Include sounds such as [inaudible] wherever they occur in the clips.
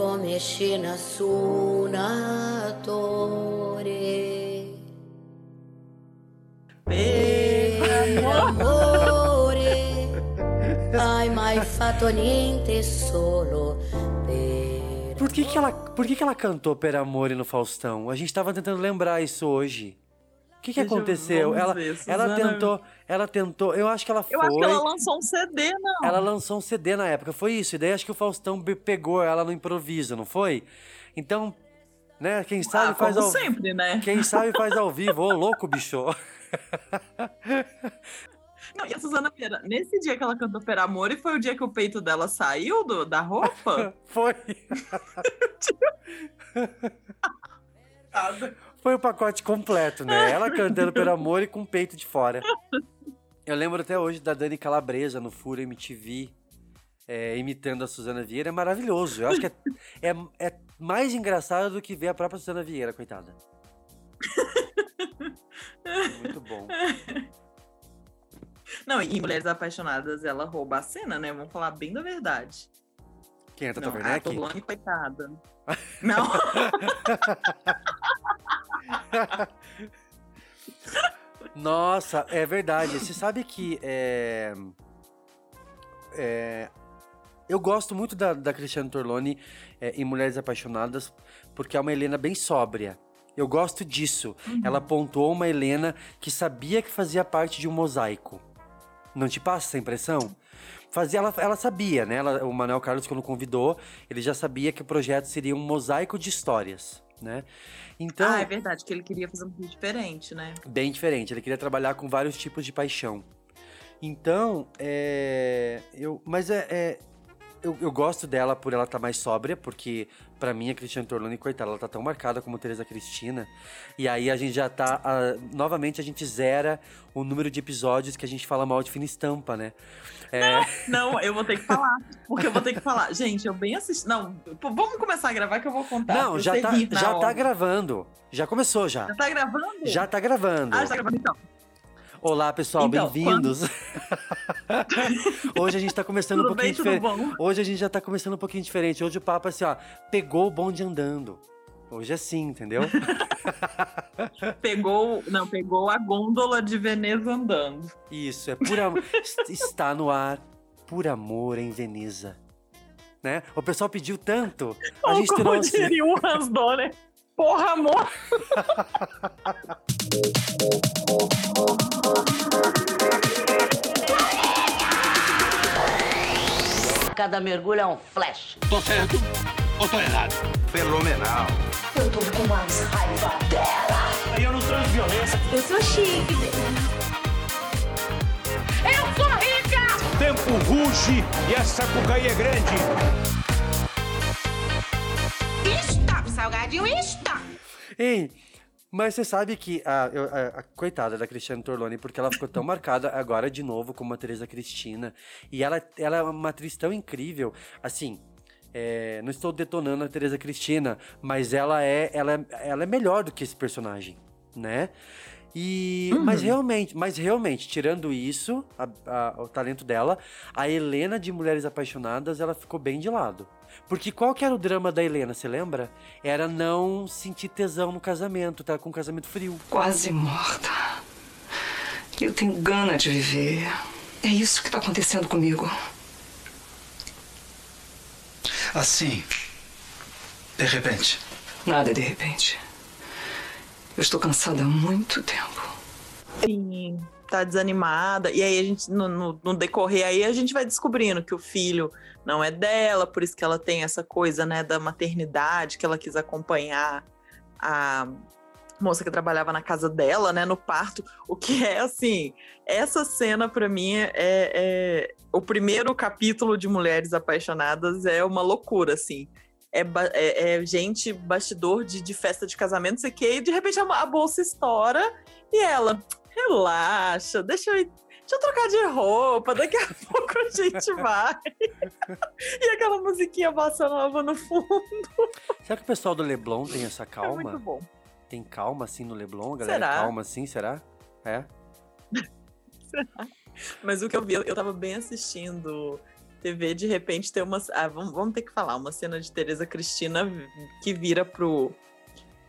come scena su attore. Per amore hai mai fatto niente solo per Por que, que, ela, por que, que ela cantou Per Amore no Faustão? A gente tava tentando lembrar isso hoje. O que, que aconteceu? Ela, ver, ela tentou. Ela tentou. Eu acho que ela foi. Eu acho que ela lançou um CD, não. Ela lançou um CD na época, foi isso. E daí acho que o Faustão pegou ela no improviso, não foi? Então, né, quem sabe ah, faz como ao sempre, né? Quem sabe faz ao vivo. Ô, louco, bicho. [laughs] Não, e a Suzana Vieira, nesse dia que ela cantou Per Amor, e foi o dia que o peito dela saiu do, da roupa? [laughs] Foi. [laughs] Nada. Foi o pacote completo, né? Ela cantando pelo amor e com o peito de fora. Eu lembro até hoje da Dani Calabresa no Furo MTV, é, imitando a Suzana Vieira. É maravilhoso. Eu acho que é, é, é mais engraçado do que ver a própria Suzana Vieira, coitada. Muito bom. Não, e Mulheres Apaixonadas, ela rouba a cena, né? Vamos falar bem da verdade. Quem é Tata Não, a Werneck? Tolone, coitada. [laughs] Não, [laughs] [laughs] Nossa, é verdade. Você sabe que é, é, eu gosto muito da, da Cristiane Torlone é, em Mulheres Apaixonadas porque é uma Helena bem sóbria. Eu gosto disso. Ela pontuou uma Helena que sabia que fazia parte de um mosaico. Não te passa essa impressão? Fazia, ela, ela sabia, né? Ela- o Manuel Carlos, quando convidou, ele já sabia que o projeto seria um mosaico de histórias, né? Então, ah, é verdade, que ele queria fazer um vídeo diferente, né? bem diferente. Ele queria trabalhar com vários tipos de paixão. Então, é. Eu, mas é. é- eu, eu gosto dela por ela estar mais sóbria, porque pra mim a Cristiane Torlone, coitada, ela tá tão marcada como Teresa Cristina. E aí a gente já tá. ah, novamente a gente zera o número de episódios que a gente fala mal de fina estampa, né? É, Não, eu vou ter que falar. Porque eu vou ter que falar. Gente, eu bem assisti. Não, vamos começar a gravar que eu vou contar. não, pra já tá, já tá gravando. Já começou já. Já tá gravando? Já tá gravando. Ah, já tá gravando então. Olá, pessoal, Então, bem-vindos. [laughs] Hoje a gente tá começando um pouquinho diferente. Hoje a gente já tá começando um pouquinho diferente. Hoje o papo é assim, ó, pegou o bonde andando. Hoje é assim, entendeu? [laughs] Pegou. Não, pegou a gôndola de Veneza andando. Isso, é por amor. Está no ar, por amor em Veneza. Né? O pessoal pediu tanto. A Ou gente como trouxe. diria o Hans Donner. Porra, amor! [laughs] Cada mergulho é um flash. Tô certo ou tô errado? Fenomenal. Eu tô com mais raiva dela. Eu não transo violência. Eu sou chique. O tempo ruge e a sapucaí é grande. Stop, salgadinho, stop! Ei, mas você sabe que a, a- a coitada da Cristiane Torlone, porque ela ficou tão marcada agora de novo como a Teresa Cristina. E ela, ela é uma atriz tão incrível. Assim, é, não estou detonando a Teresa Cristina, mas ela é, ela, é- ela é melhor do que esse personagem, né? E, mas realmente, mas realmente, tirando isso, a- a- o talento dela, a Helena de Mulheres Apaixonadas, ela ficou bem de lado. Porque qual que era o drama da Helena, você lembra? Era não sentir tesão no casamento, tá com um casamento frio. quase morta. Eu tenho gana de viver. É isso que tá acontecendo comigo. Assim, de repente. Nada de repente. Eu estou cansada há muito tempo. Sim, tá desanimada. E aí a gente, no, no- no decorrer aí, a gente vai descobrindo que o filho não é dela, por isso que ela tem essa coisa, né, da maternidade, que ela quis acompanhar a moça que trabalhava na casa dela, né, no parto. O que é assim, essa cena pra mim é, é- o primeiro capítulo de Mulheres Apaixonadas é uma loucura, assim. É, é- é gente bastidor de, de festa de casamento, sei o quê, e de repente a, a bolsa estoura e ela, relaxa, deixa eu, deixa eu trocar de roupa, daqui a [laughs] pouco a gente vai. e aquela musiquinha bossa nova no fundo. Será que o pessoal do Leblon tem essa É calma? muito bom. tem calma assim no Leblon? Galera Será? é calma assim, será? É? [laughs] Mas o que eu vi, eu, eu tava bem assistindo TV, de repente tem uma. Ah, vamos, vamos ter que falar, uma cena de Tereza Cristina que vira pro.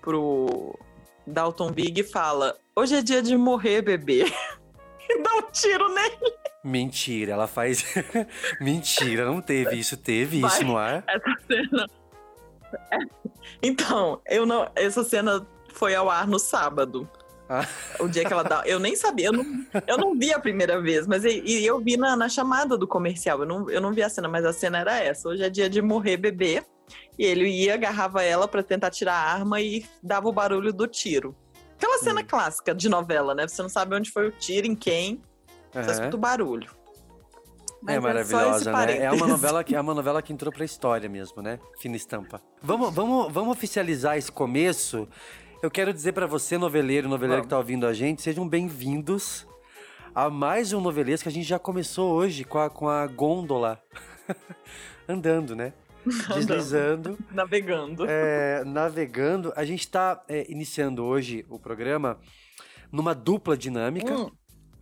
pro Dalton Big fala: Hoje é dia de morrer, bebê. [laughs] e dá um tiro nele. Mentira, ela faz. [laughs] Mentira, não teve isso. Teve Vai. isso no ar? Essa cena. [laughs] Então, eu não. Essa cena foi ao ar no sábado. Ah. O dia que ela dá. Eu nem sabia, eu não, eu não vi a primeira vez, mas e, e eu vi na, na chamada do comercial. Eu não, eu não vi a cena, mas a cena era essa. Hoje é dia de morrer bebê. E ele ia, agarrava ela pra tentar tirar a arma e dava o barulho do tiro. Aquela cena clássica de novela, né? Você não sabe onde foi o tiro, em quem, só Aham. escuta o barulho. Mas É esse maravilhosa, né? É uma novela que é uma novela que entrou pra história mesmo, né? Fina estampa. Vamos, vamos, vamos oficializar esse começo. Eu quero dizer pra você, noveleiro, noveleiro que tá ouvindo a gente, sejam bem-vindos a mais um novelês que a gente já começou hoje com a, com a gôndola [laughs] andando, né? [laughs] Deslizando. Navegando. é, navegando. A gente tá é, iniciando hoje o programa numa dupla dinâmica. Hum,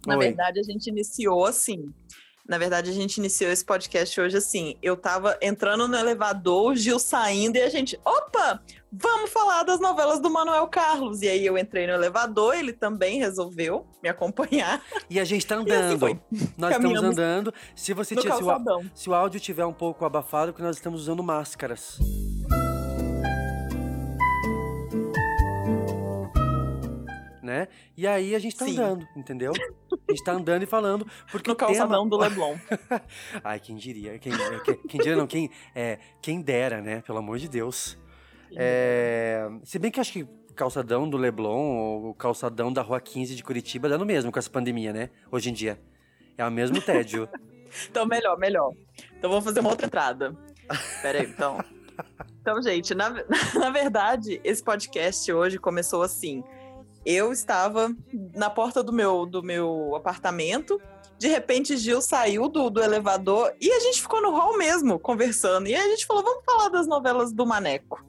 Na Oi. verdade, a gente iniciou assim. Na verdade, a gente iniciou esse podcast hoje assim. Eu tava entrando no elevador, o Gil saindo e a gente, opa, vamos falar das novelas do Manuel Carlos. E aí eu entrei no elevador, ele também resolveu me acompanhar E a gente tá [laughs] assim andando. foi. nós estamos Caminhamos andando. Se você tinha, se o, se o áudio tiver um pouco abafado, porque nós estamos usando máscaras. Né? E aí a gente tá Sim. andando, entendeu? A gente tá andando e falando, porque No o tema... calçadão do [laughs] Leblon. Ai, quem diria? Quem, é, quem, quem diria não, quem, é, quem dera, né? Pelo amor de Deus. É, se bem que eu acho que calçadão do Leblon ou o calçadão da Rua 15 de Curitiba dá no mesmo com essa pandemia, né? Hoje em dia. É o mesmo tédio. [laughs] Então, melhor, melhor. Então, vou fazer uma outra entrada. Pera aí, então. [laughs] Então, gente, na, na verdade, esse podcast hoje começou assim. Eu estava na porta do meu, do meu apartamento. De repente, Gil saiu do, do elevador e a gente ficou no hall mesmo, conversando. E aí a gente falou, vamos falar das novelas do Maneco.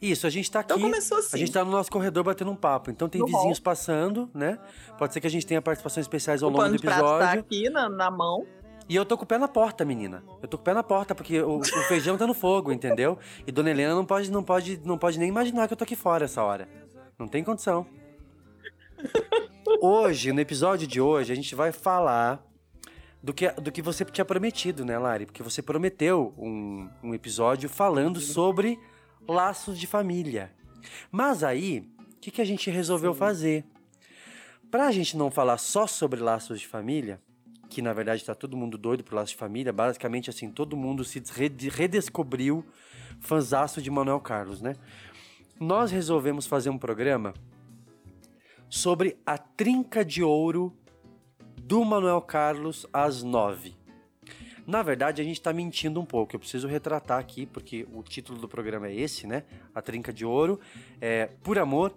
Isso, a gente tá aqui. Então começou assim. A gente tá no nosso corredor batendo um papo. Então tem No vizinhos passando, né? Pode ser que a gente tenha participações especiais ao o longo do tá episódio. aqui na, na mão. E eu tô com o pé na porta, menina. Eu tô com o pé na porta, porque o, o feijão tá no fogo, entendeu? E Dona Helena não pode, não, pode, não pode nem imaginar que eu tô aqui fora essa hora. Não tem condição. Hoje, no episódio de hoje, a gente vai falar do que, do que você tinha prometido, né, Lari? Porque você prometeu um, um episódio falando sobre laços de família. Mas aí, o que, que a gente resolveu fazer? Pra gente não falar só sobre laços de família, que na verdade tá todo mundo doido por laços de família, basicamente assim, todo mundo se rede- redescobriu fanzaço de Manuel Carlos, né? Nós resolvemos fazer um programa sobre a trinca de ouro do Manuel Carlos às nove. Na verdade, a gente tá mentindo um pouco. Eu preciso retratar aqui, porque o título do programa é esse, né? A Trinca de Ouro. É Por Amor,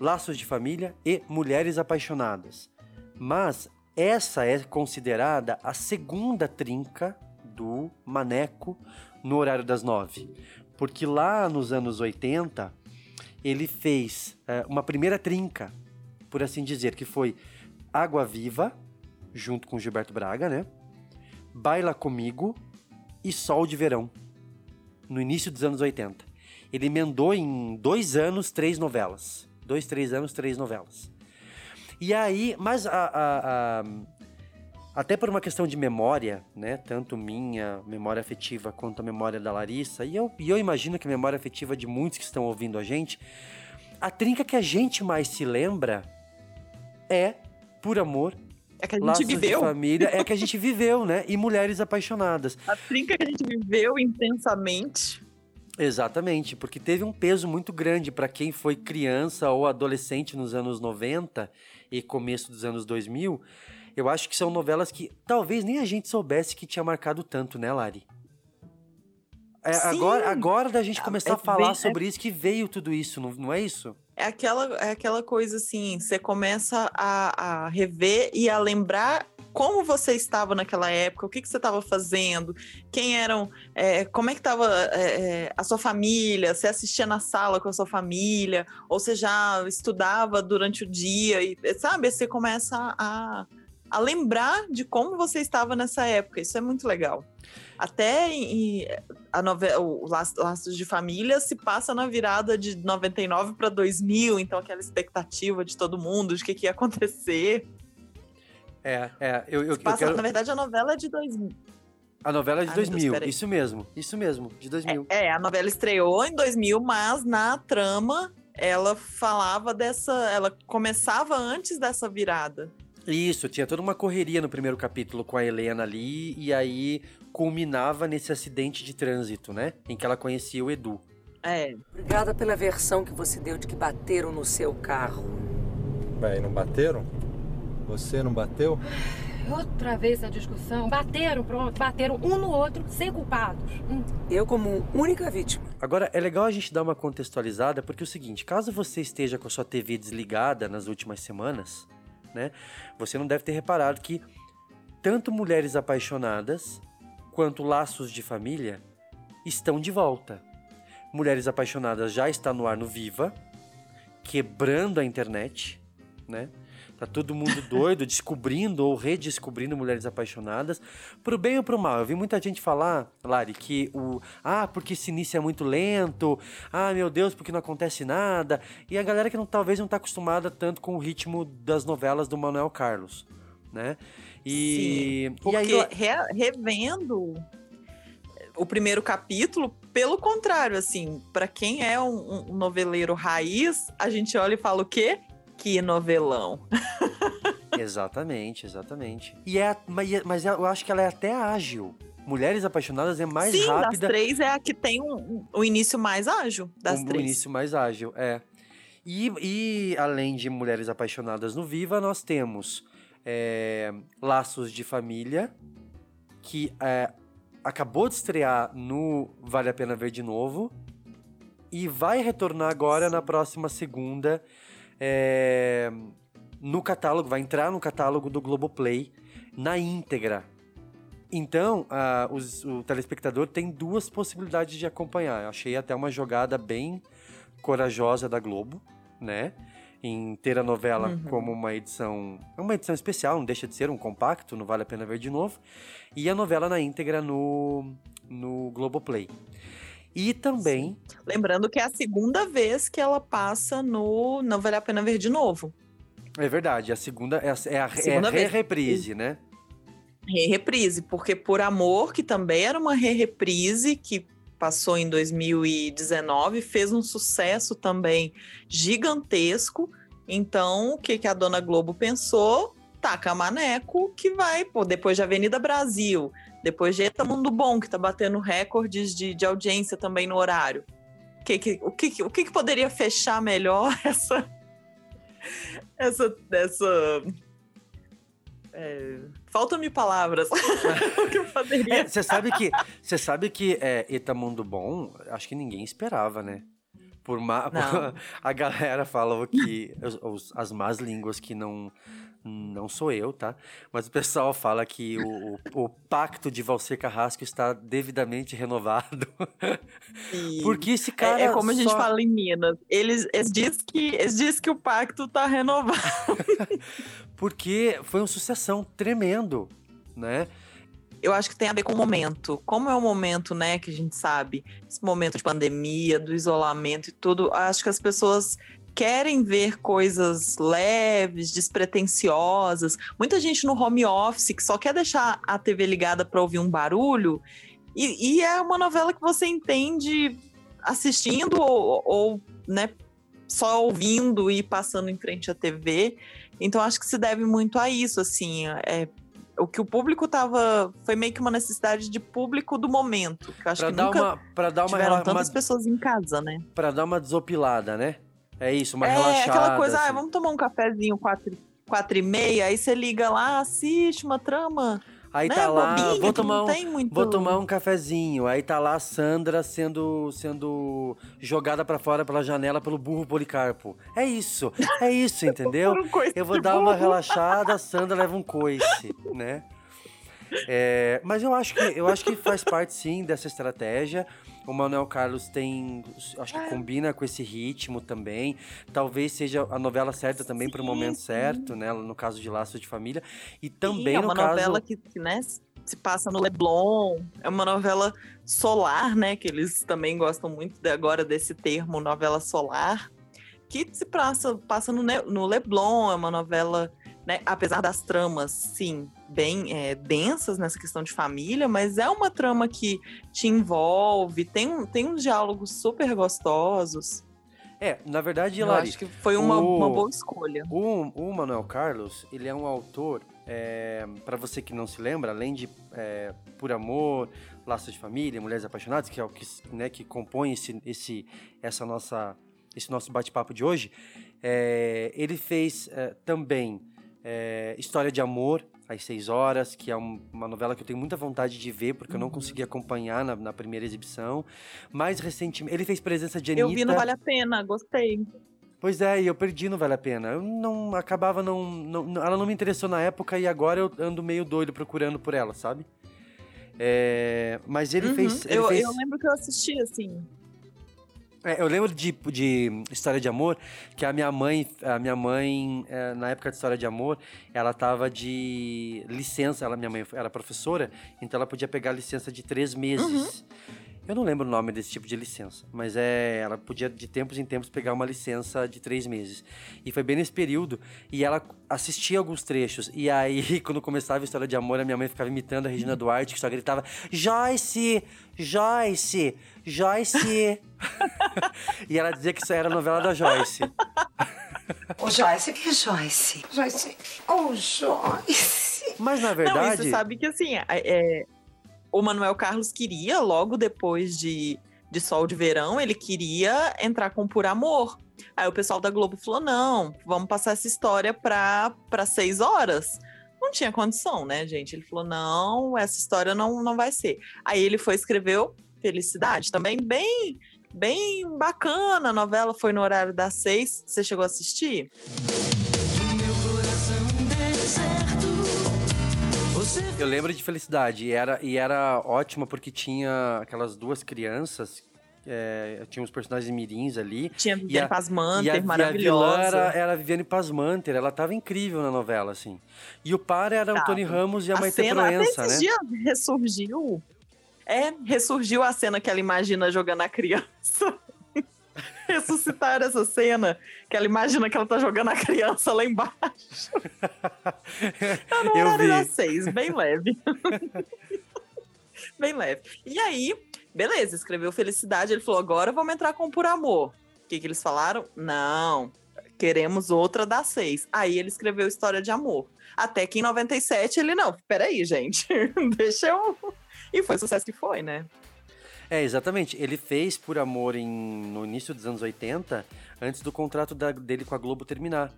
Laços de Família e Mulheres Apaixonadas. Mas essa é considerada a segunda trinca do Maneco no horário das nove. Porque lá nos anos 80, ele fez é, uma primeira trinca, por assim dizer, que foi Água Viva, junto com Gilberto Braga, né? Baila Comigo e Sol de Verão, no início dos anos 80. Ele emendou em dois anos três novelas. Dois, três anos, três novelas. E aí, mas a, a- a- até por uma questão de memória, né? Tanto minha memória afetiva quanto a memória da Larissa, e eu, e eu imagino que a memória afetiva de muitos que estão ouvindo a gente, a trinca que a gente mais se lembra é Por Amor, É que a gente Laços viveu. de Família, é que a [laughs] gente viveu, né? E Mulheres Apaixonadas. A trinca que a gente viveu intensamente. Exatamente, porque teve um peso muito grande para quem foi criança ou adolescente nos anos 90 e começo dos anos 2000. Eu acho que são novelas que talvez nem a gente soubesse que tinha marcado tanto, né, Lari? É, Sim. agora, agora da gente É- começar é a falar bem- sobre isso que veio tudo isso, não, não é isso? É aquela, é aquela coisa assim, você começa a, a rever e a lembrar como você estava naquela época, o que, que você estava fazendo, quem eram, é, como é que estava a sua família, você assistia na sala com a sua família, ou você já estudava durante o dia, e sabe? Você começa a, a lembrar de como você estava nessa época. Isso é muito legal. Até em, a novela, o Laços de Família se passa na virada de 99 para 2000, então aquela expectativa de todo mundo, de o que, que ia acontecer. É, é. Eu, eu, eu Passa, quero... Na verdade, a novela é de 2000. A novela é de Ai, meu Deus, 2000, peraí. isso mesmo, isso mesmo, de 2000. É, a novela estreou em 2000, mas na trama ela falava dessa. Ela começava antes dessa virada. Isso, tinha toda uma correria no primeiro capítulo com a Helena ali, e aí culminava nesse acidente de trânsito, né? Em que ela conhecia o Edu. É. Obrigada pela versão que você deu de que bateram no seu carro. Bem, não bateram? Você não bateu? Outra vez essa discussão. Bateram, pronto. Bateram um no outro, sem culpados. Hum. Eu, como única vítima. Agora, é legal a gente dar uma contextualizada, porque é o seguinte, caso você esteja com a sua TV desligada nas últimas semanas, né? Você não deve ter reparado que tanto Mulheres Apaixonadas quanto Laços de Família estão de volta. Mulheres Apaixonadas já está no ar no Viva, quebrando a internet, né? Tá todo mundo doido, descobrindo ou redescobrindo mulheres apaixonadas, pro bem ou pro mal. Eu vi muita gente falar, Lari, que o. Ah, porque esse início é muito lento. Ah, meu Deus, porque não acontece nada. E a galera que não, talvez não tá acostumada tanto com o ritmo das novelas do Manuel Carlos, né? E. Sim, porque e aí, re- revendo o primeiro capítulo, pelo contrário, assim, para quem é um, um noveleiro raiz, a gente olha e fala o quê? Que novelão. Exatamente, exatamente. E é, mas, mas eu acho que ela é até ágil. Mulheres Apaixonadas é mais Sim, rápida. das três é a que tem um- um- o início mais ágil das um, três. início mais ágil, é. E, e além de Mulheres Apaixonadas no Viva, nós temos é, Laços de Família, que é, acabou de estrear no Vale a Pena Ver de Novo e vai retornar agora na próxima segunda é, no catálogo, vai entrar no catálogo do Globoplay na íntegra. Então, ah, os- o telespectador tem duas possibilidades de acompanhar. Eu achei até uma jogada bem corajosa da Globo, né? Em ter a novela Uhum. como uma edição. Uma edição especial, não deixa de ser um compacto, não vale a pena ver de novo. E a novela na íntegra no, no Globoplay. E também. Lembrando que é a segunda vez que ela passa no Não Vale a Pena Ver de Novo. É verdade, a segunda é a, é a, é Segunda a vez. re-reprise, né? Re-reprise, porque Por Amor, que também era uma re-reprise, que passou em 2019, fez um sucesso também gigantesco. Então, o que, que a dona Globo pensou? Taca maneco que vai, pô, depois de Avenida Brasil, depois de Eta Mundo Bom, que tá batendo recordes de, de audiência também no horário. Que, que, o que, o que, poderia fechar melhor [laughs] essa. Essa. essa é, Faltam-me palavras. [laughs] o É, Você sabe que, você sabe que é, Eta Mundo Bom, acho que ninguém esperava, né? Por. [laughs] Não. a galera falou que os- os- as más línguas que não não sou eu, tá? Mas o pessoal fala que o, o, o pacto de Valcer Carrasco está devidamente renovado. Porque esse É- cara é, como a gente só- fala em Minas. Eles, eles dizem que, eles dizem que o pacto tá renovado. [laughs] porque foi uma sucessão tremendo, né? Eu acho que tem a ver com o momento. Como é o momento, né, que a gente sabe, esse momento de pandemia, do isolamento e tudo, acho que as pessoas querem ver coisas leves, despretensiosas. Muita gente no home office que só quer deixar a TV ligada para ouvir um barulho. E, e é uma novela que você entende assistindo ou, ou, né, só ouvindo e passando em frente à TV. Então acho que se deve muito a isso, assim, é, o que o público tava. Foi meio que uma necessidade de público do momento. Que acho Pra que dar nunca uma, pra dar uma, tiveram rela- tantas uma, pessoas em casa, né? pra dar uma desopilada, né? É isso, uma é, relaxada. aquela coisa, ah, assim. vamos tomar um cafezinho quatro, quatro e meia, aí você liga lá, assiste uma trama. Aí né, tá lá, bobinha, vou tomar, um, muito... vou tomar um cafezinho. Aí tá lá a Sandra sendo, sendo jogada pra fora pela janela pelo burro Policarpo. É isso, é isso, [laughs] entendeu? Eu vou dar uma relaxada, a Sandra leva um [laughs] coice, né? É, mas eu acho que eu acho que faz parte sim dessa estratégia. O Manuel Carlos tem, acho que combina com esse ritmo também. Talvez seja a novela certa também para o momento certo, né? No caso de Laço de Família e também Sim, é no uma caso novela que, que, né, se passa no Leblon. É uma novela solar, né? Que eles também gostam muito de- agora desse termo, novela solar. Que se passa, passa no, no Leblon, é uma novela, né? Apesar das tramas, sim, bem é, densas nessa questão de família, mas é uma trama que te envolve, tem, um- tem uns diálogos super gostosos. É, na verdade, Eu Lari, acho que foi uma, o- uma boa escolha. O, o Manuel Carlos, ele é um autor, é, para você que não se lembra, além de é, Por Amor, Laços de Família, Mulheres Apaixonadas, que é o que, né, que compõe esse, esse, essa nossa, esse nosso bate-papo de hoje, é, ele fez é, também é, História de Amor, às seis horas, que é um- uma novela que eu tenho muita vontade de ver, porque eu não consegui acompanhar na, na primeira exibição. Mais recentemente, ele fez Presença de Anitta. Eu vi, não vale a pena, gostei. Pois é, e eu perdi no Vale a Pena. Eu não acabava não, não- não- Ela não me interessou na época e agora eu ando meio doido procurando por ela, sabe? É, mas ele Uhum. fez. Ele eu, fez eu lembro que eu assisti, assim. É, eu lembro de, de História de Amor, que a minha mãe, a minha mãe, é, na época de História de Amor, ela tava de licença, ela, minha mãe era professora, então ela podia pegar licença de três meses. Eu não lembro o nome desse tipo de licença, mas é, ela podia de tempos em tempos pegar uma licença de três meses. E foi bem nesse período, e ela assistia alguns trechos, e aí [laughs] quando começava a História de Amor, a minha mãe ficava imitando a Regina Duarte, que só gritava, Joyce, Joyce, Joyce. [laughs] e ela dizia que isso era a novela da Joyce. Ô, Joyce, que é Joyce? Joyce. Ô, Joyce. Mas na Não, verdade. você sabe que assim, é- é, o Manuel Carlos queria, logo depois de, de Sol de Verão, ele queria entrar com Por Amor. Aí o pessoal da Globo falou: não, vamos passar essa história pra seis horas. Não tinha condição, né, gente? Ele falou: não, essa história não, não vai ser. Aí ele foi escrever Felicidade, também bem. Bem bacana a novela, foi no horário das seis. Você chegou a assistir? Eu lembro de Felicidade, e era, e era ótima porque tinha aquelas duas crianças, é, tinha os personagens mirins ali. Tinha e Viviane a- e a- Pasmanter, E a vilã maravilhosa. era, era a Viviane Pasmanter, ela tava incrível na novela, assim. E o par era o Tava. Tony Ramos e a, a Maite cena, Proença, até né? esses dias ressurgiu. É, ressurgiu a cena que ela imagina jogando a criança. [laughs] Ressuscitaram essa cena que ela imagina que ela tá jogando a criança lá embaixo. Tá no Eu horário vi. das seis, bem leve. [laughs] bem leve. E aí, beleza, escreveu Felicidade. Ele falou: agora vamos entrar com Por Amor. O que, que eles falaram? Não, queremos outra das seis. Aí ele escreveu História de Amor. Até que em 97 ele, não, peraí, gente, [laughs] deixa eu. E foi o sucesso que foi, né? É, exatamente. Ele fez Por Amor em, no início dos anos 80, antes do contrato da- dele com a Globo terminar.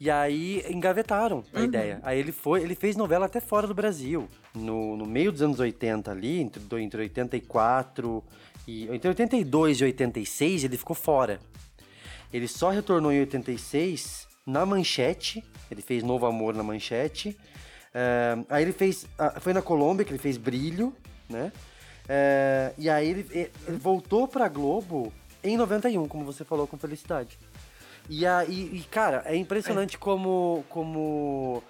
E aí engavetaram a Uhum. ideia. Aí ele foi, ele fez novela até fora do Brasil. No, no meio dos anos 80 ali, entre, entre 84 e. Entre 82 e 86, ele ficou fora. Ele só retornou em 86 na manchete. Ele fez Novo Amor na manchete. É, aí ele fez. ah, Foi na Colômbia que ele fez Brilho, né? É, e aí ele, ele voltou pra Globo em 91, como você falou, com Felicidade. E, aí, e, cara, é impressionante como, como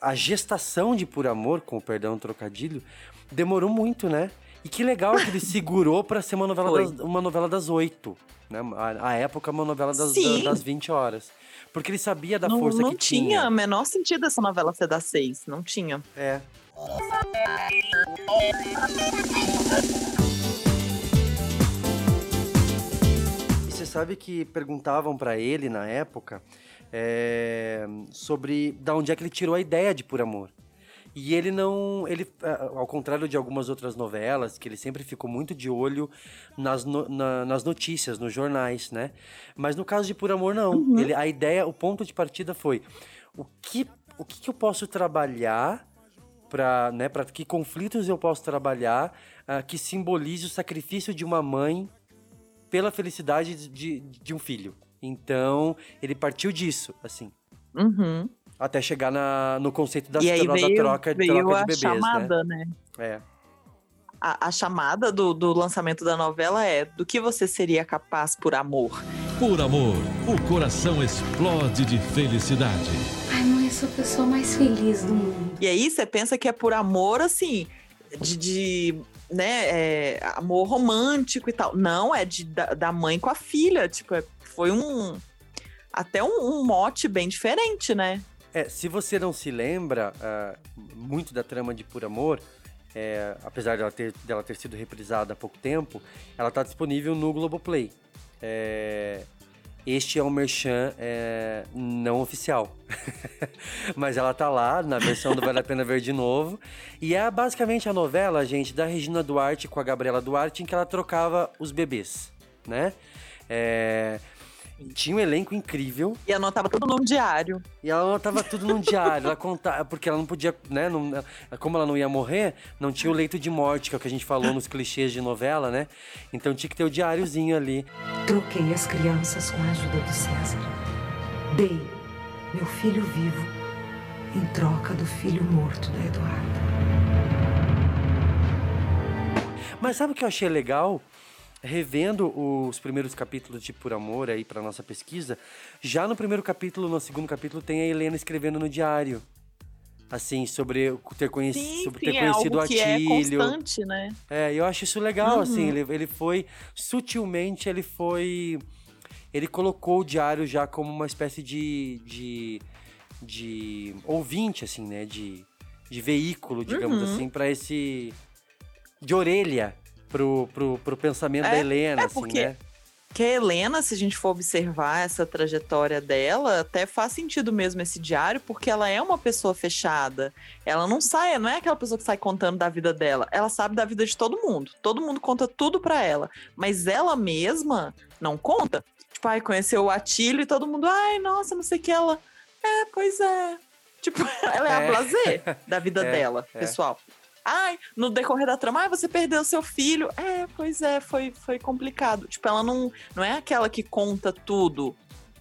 a gestação de Por Amor, com o perdão trocadilho, demorou muito, né? E que legal que ele [laughs] segurou pra ser uma novela, das, uma novela das oito. Né? A, a época, uma novela das, Sim. das 20 horas. Porque ele sabia da não força não que tinha tinha. o menor sentido essa novela ser das seis. Não tinha. É. Você sabe que perguntavam pra ele na época é, sobre da onde é que ele tirou a ideia de Por Amor. E ele não. Ele, ah, ao contrário de algumas outras novelas, que ele sempre ficou muito de olho nas, no- na- nas notícias, nos jornais, né? Mas no caso de Por Amor, não. Ele, a ideia, o ponto de partida foi o que, o que, que eu posso trabalhar para né, pra que conflitos eu posso trabalhar ah, que simbolize o sacrifício de uma mãe pela felicidade de, de um filho. Então, ele partiu disso, assim. Uhum. Até chegar na, no conceito da, e aí da veio, troca, veio troca de a bebês, chamada, né? né? É. A, a chamada do, do lançamento da novela é do que você seria capaz por amor. Por amor, o coração explode de felicidade. Sou a pessoa mais feliz do mundo. E aí você pensa que é por amor, assim, de, de né, é, amor romântico e tal. Não, é de, da, da mãe com a filha. Tipo, é, foi um. Até um, um, mote bem diferente, né? É, se você não se lembra uh, muito da trama de Por Amor, é, apesar dela ter, dela ter sido reprisada há pouco tempo, ela está disponível no Globoplay. É, este é um merchan é, não oficial. [laughs] Mas ela tá lá na versão do Vale a Pena Ver de Novo. E é basicamente a novela, gente, da Regina Duarte com a Gabriela Duarte, em que ela trocava os bebês, né? É, tinha um elenco incrível. E anotava tudo num diário. E ela anotava tudo num diário. Ela contava, porque ela não podia, né? Não, como ela não ia morrer, não tinha o leito de morte, que é o que a gente falou nos clichês de novela, né? Então tinha que ter o diáriozinho ali. Troquei as crianças com a ajuda do César. Dei meu filho vivo em troca do filho morto da Eduarda. Mas sabe o que eu achei legal? Revendo os primeiros capítulos de Por Amor aí para nossa pesquisa, já no primeiro capítulo, no segundo capítulo, tem a Helena escrevendo no diário. Assim, sobre ter, conheci sim, sobre sim, ter conhecido é o algo que é Atílio. constante, né? É, eu acho isso legal, Uhum. assim. Ele, ele foi, sutilmente, ele foi. Ele colocou o diário já como uma espécie de. de, de ouvinte, assim, né? De, de veículo, digamos Uhum. assim, para esse. de orelha pro, pro, pro pensamento da É, Helena, é assim, porque- né? Que a Helena, se a gente for observar essa trajetória dela, até faz sentido mesmo esse diário, porque ela é uma pessoa fechada. Ela não sai, não é aquela pessoa que sai contando da vida dela. Ela sabe da vida de todo mundo. Todo mundo conta tudo pra ela. Mas ela mesma não conta. Tipo, ai, conheceu o Atílio e todo mundo, ai, nossa, não sei o que. Ela, é, pois é. Tipo, [laughs] ela é, a É. blazer da vida [laughs] É, dela, é. pessoal. Ai, no decorrer da trama, ai, você perdeu seu filho. É, pois é, foi, foi complicado. Tipo, ela não, não é aquela que conta tudo,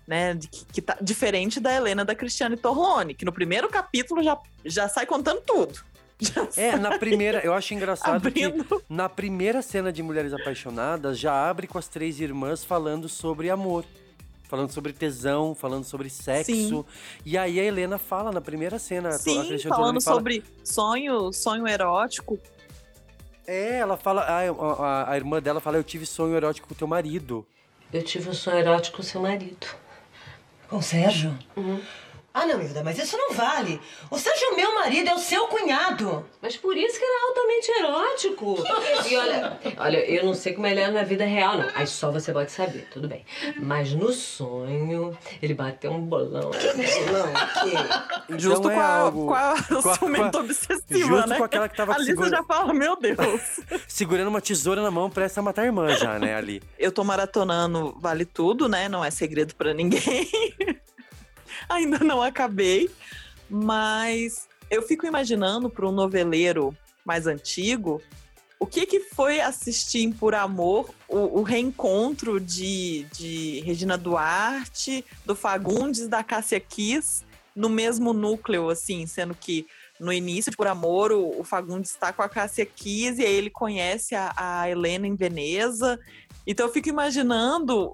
né? Que, que tá diferente da Helena da Cristiane Torlone, que no primeiro capítulo já, já sai contando tudo. [laughs] Já É, na primeira, eu acho engraçado abrindo. que na primeira cena de Mulheres Apaixonadas já abre com as três irmãs falando sobre amor. Falando sobre tesão, falando sobre sexo. Sim. E aí a Helena fala na primeira cena. a Sim, Cristiane falando fala- sobre sonho, sonho erótico. É, ela fala. A, a, a irmã dela fala: Eu tive sonho erótico com teu marido. Eu tive um sonho erótico com seu marido. Com o Sérgio? Ah, não, Hilda, mas isso não vale. O Sérgio é meu marido, é o seu cunhado. Mas por isso que era altamente erótico. [laughs] E olha, olha, eu não sei como ele é na vida real, não. Aí só você pode saber, tudo bem. Mas no sonho, ele bateu um bolão. Bolão aqui. Justo é com, a, algo- com a com a- ciumenta com a- [laughs] obsessiva, justo né? com aquela que tava A Lisa segura- já fala, meu Deus. [laughs] Segurando uma tesoura na mão, presta a matar a irmã já, né, ali. Eu tô maratonando Vale Tudo, né? Não é segredo pra ninguém. [laughs] Ainda não acabei, mas eu fico imaginando para um noveleiro mais antigo o que, que foi assistir em Por Amor o, o reencontro de, de Regina Duarte, do Fagundes, da Cássia Kiss no mesmo núcleo, assim, sendo que no início de Por Amor o, o Fagundes está com a Cássia Kiss e aí ele conhece a, a Helena em Veneza. Então eu fico imaginando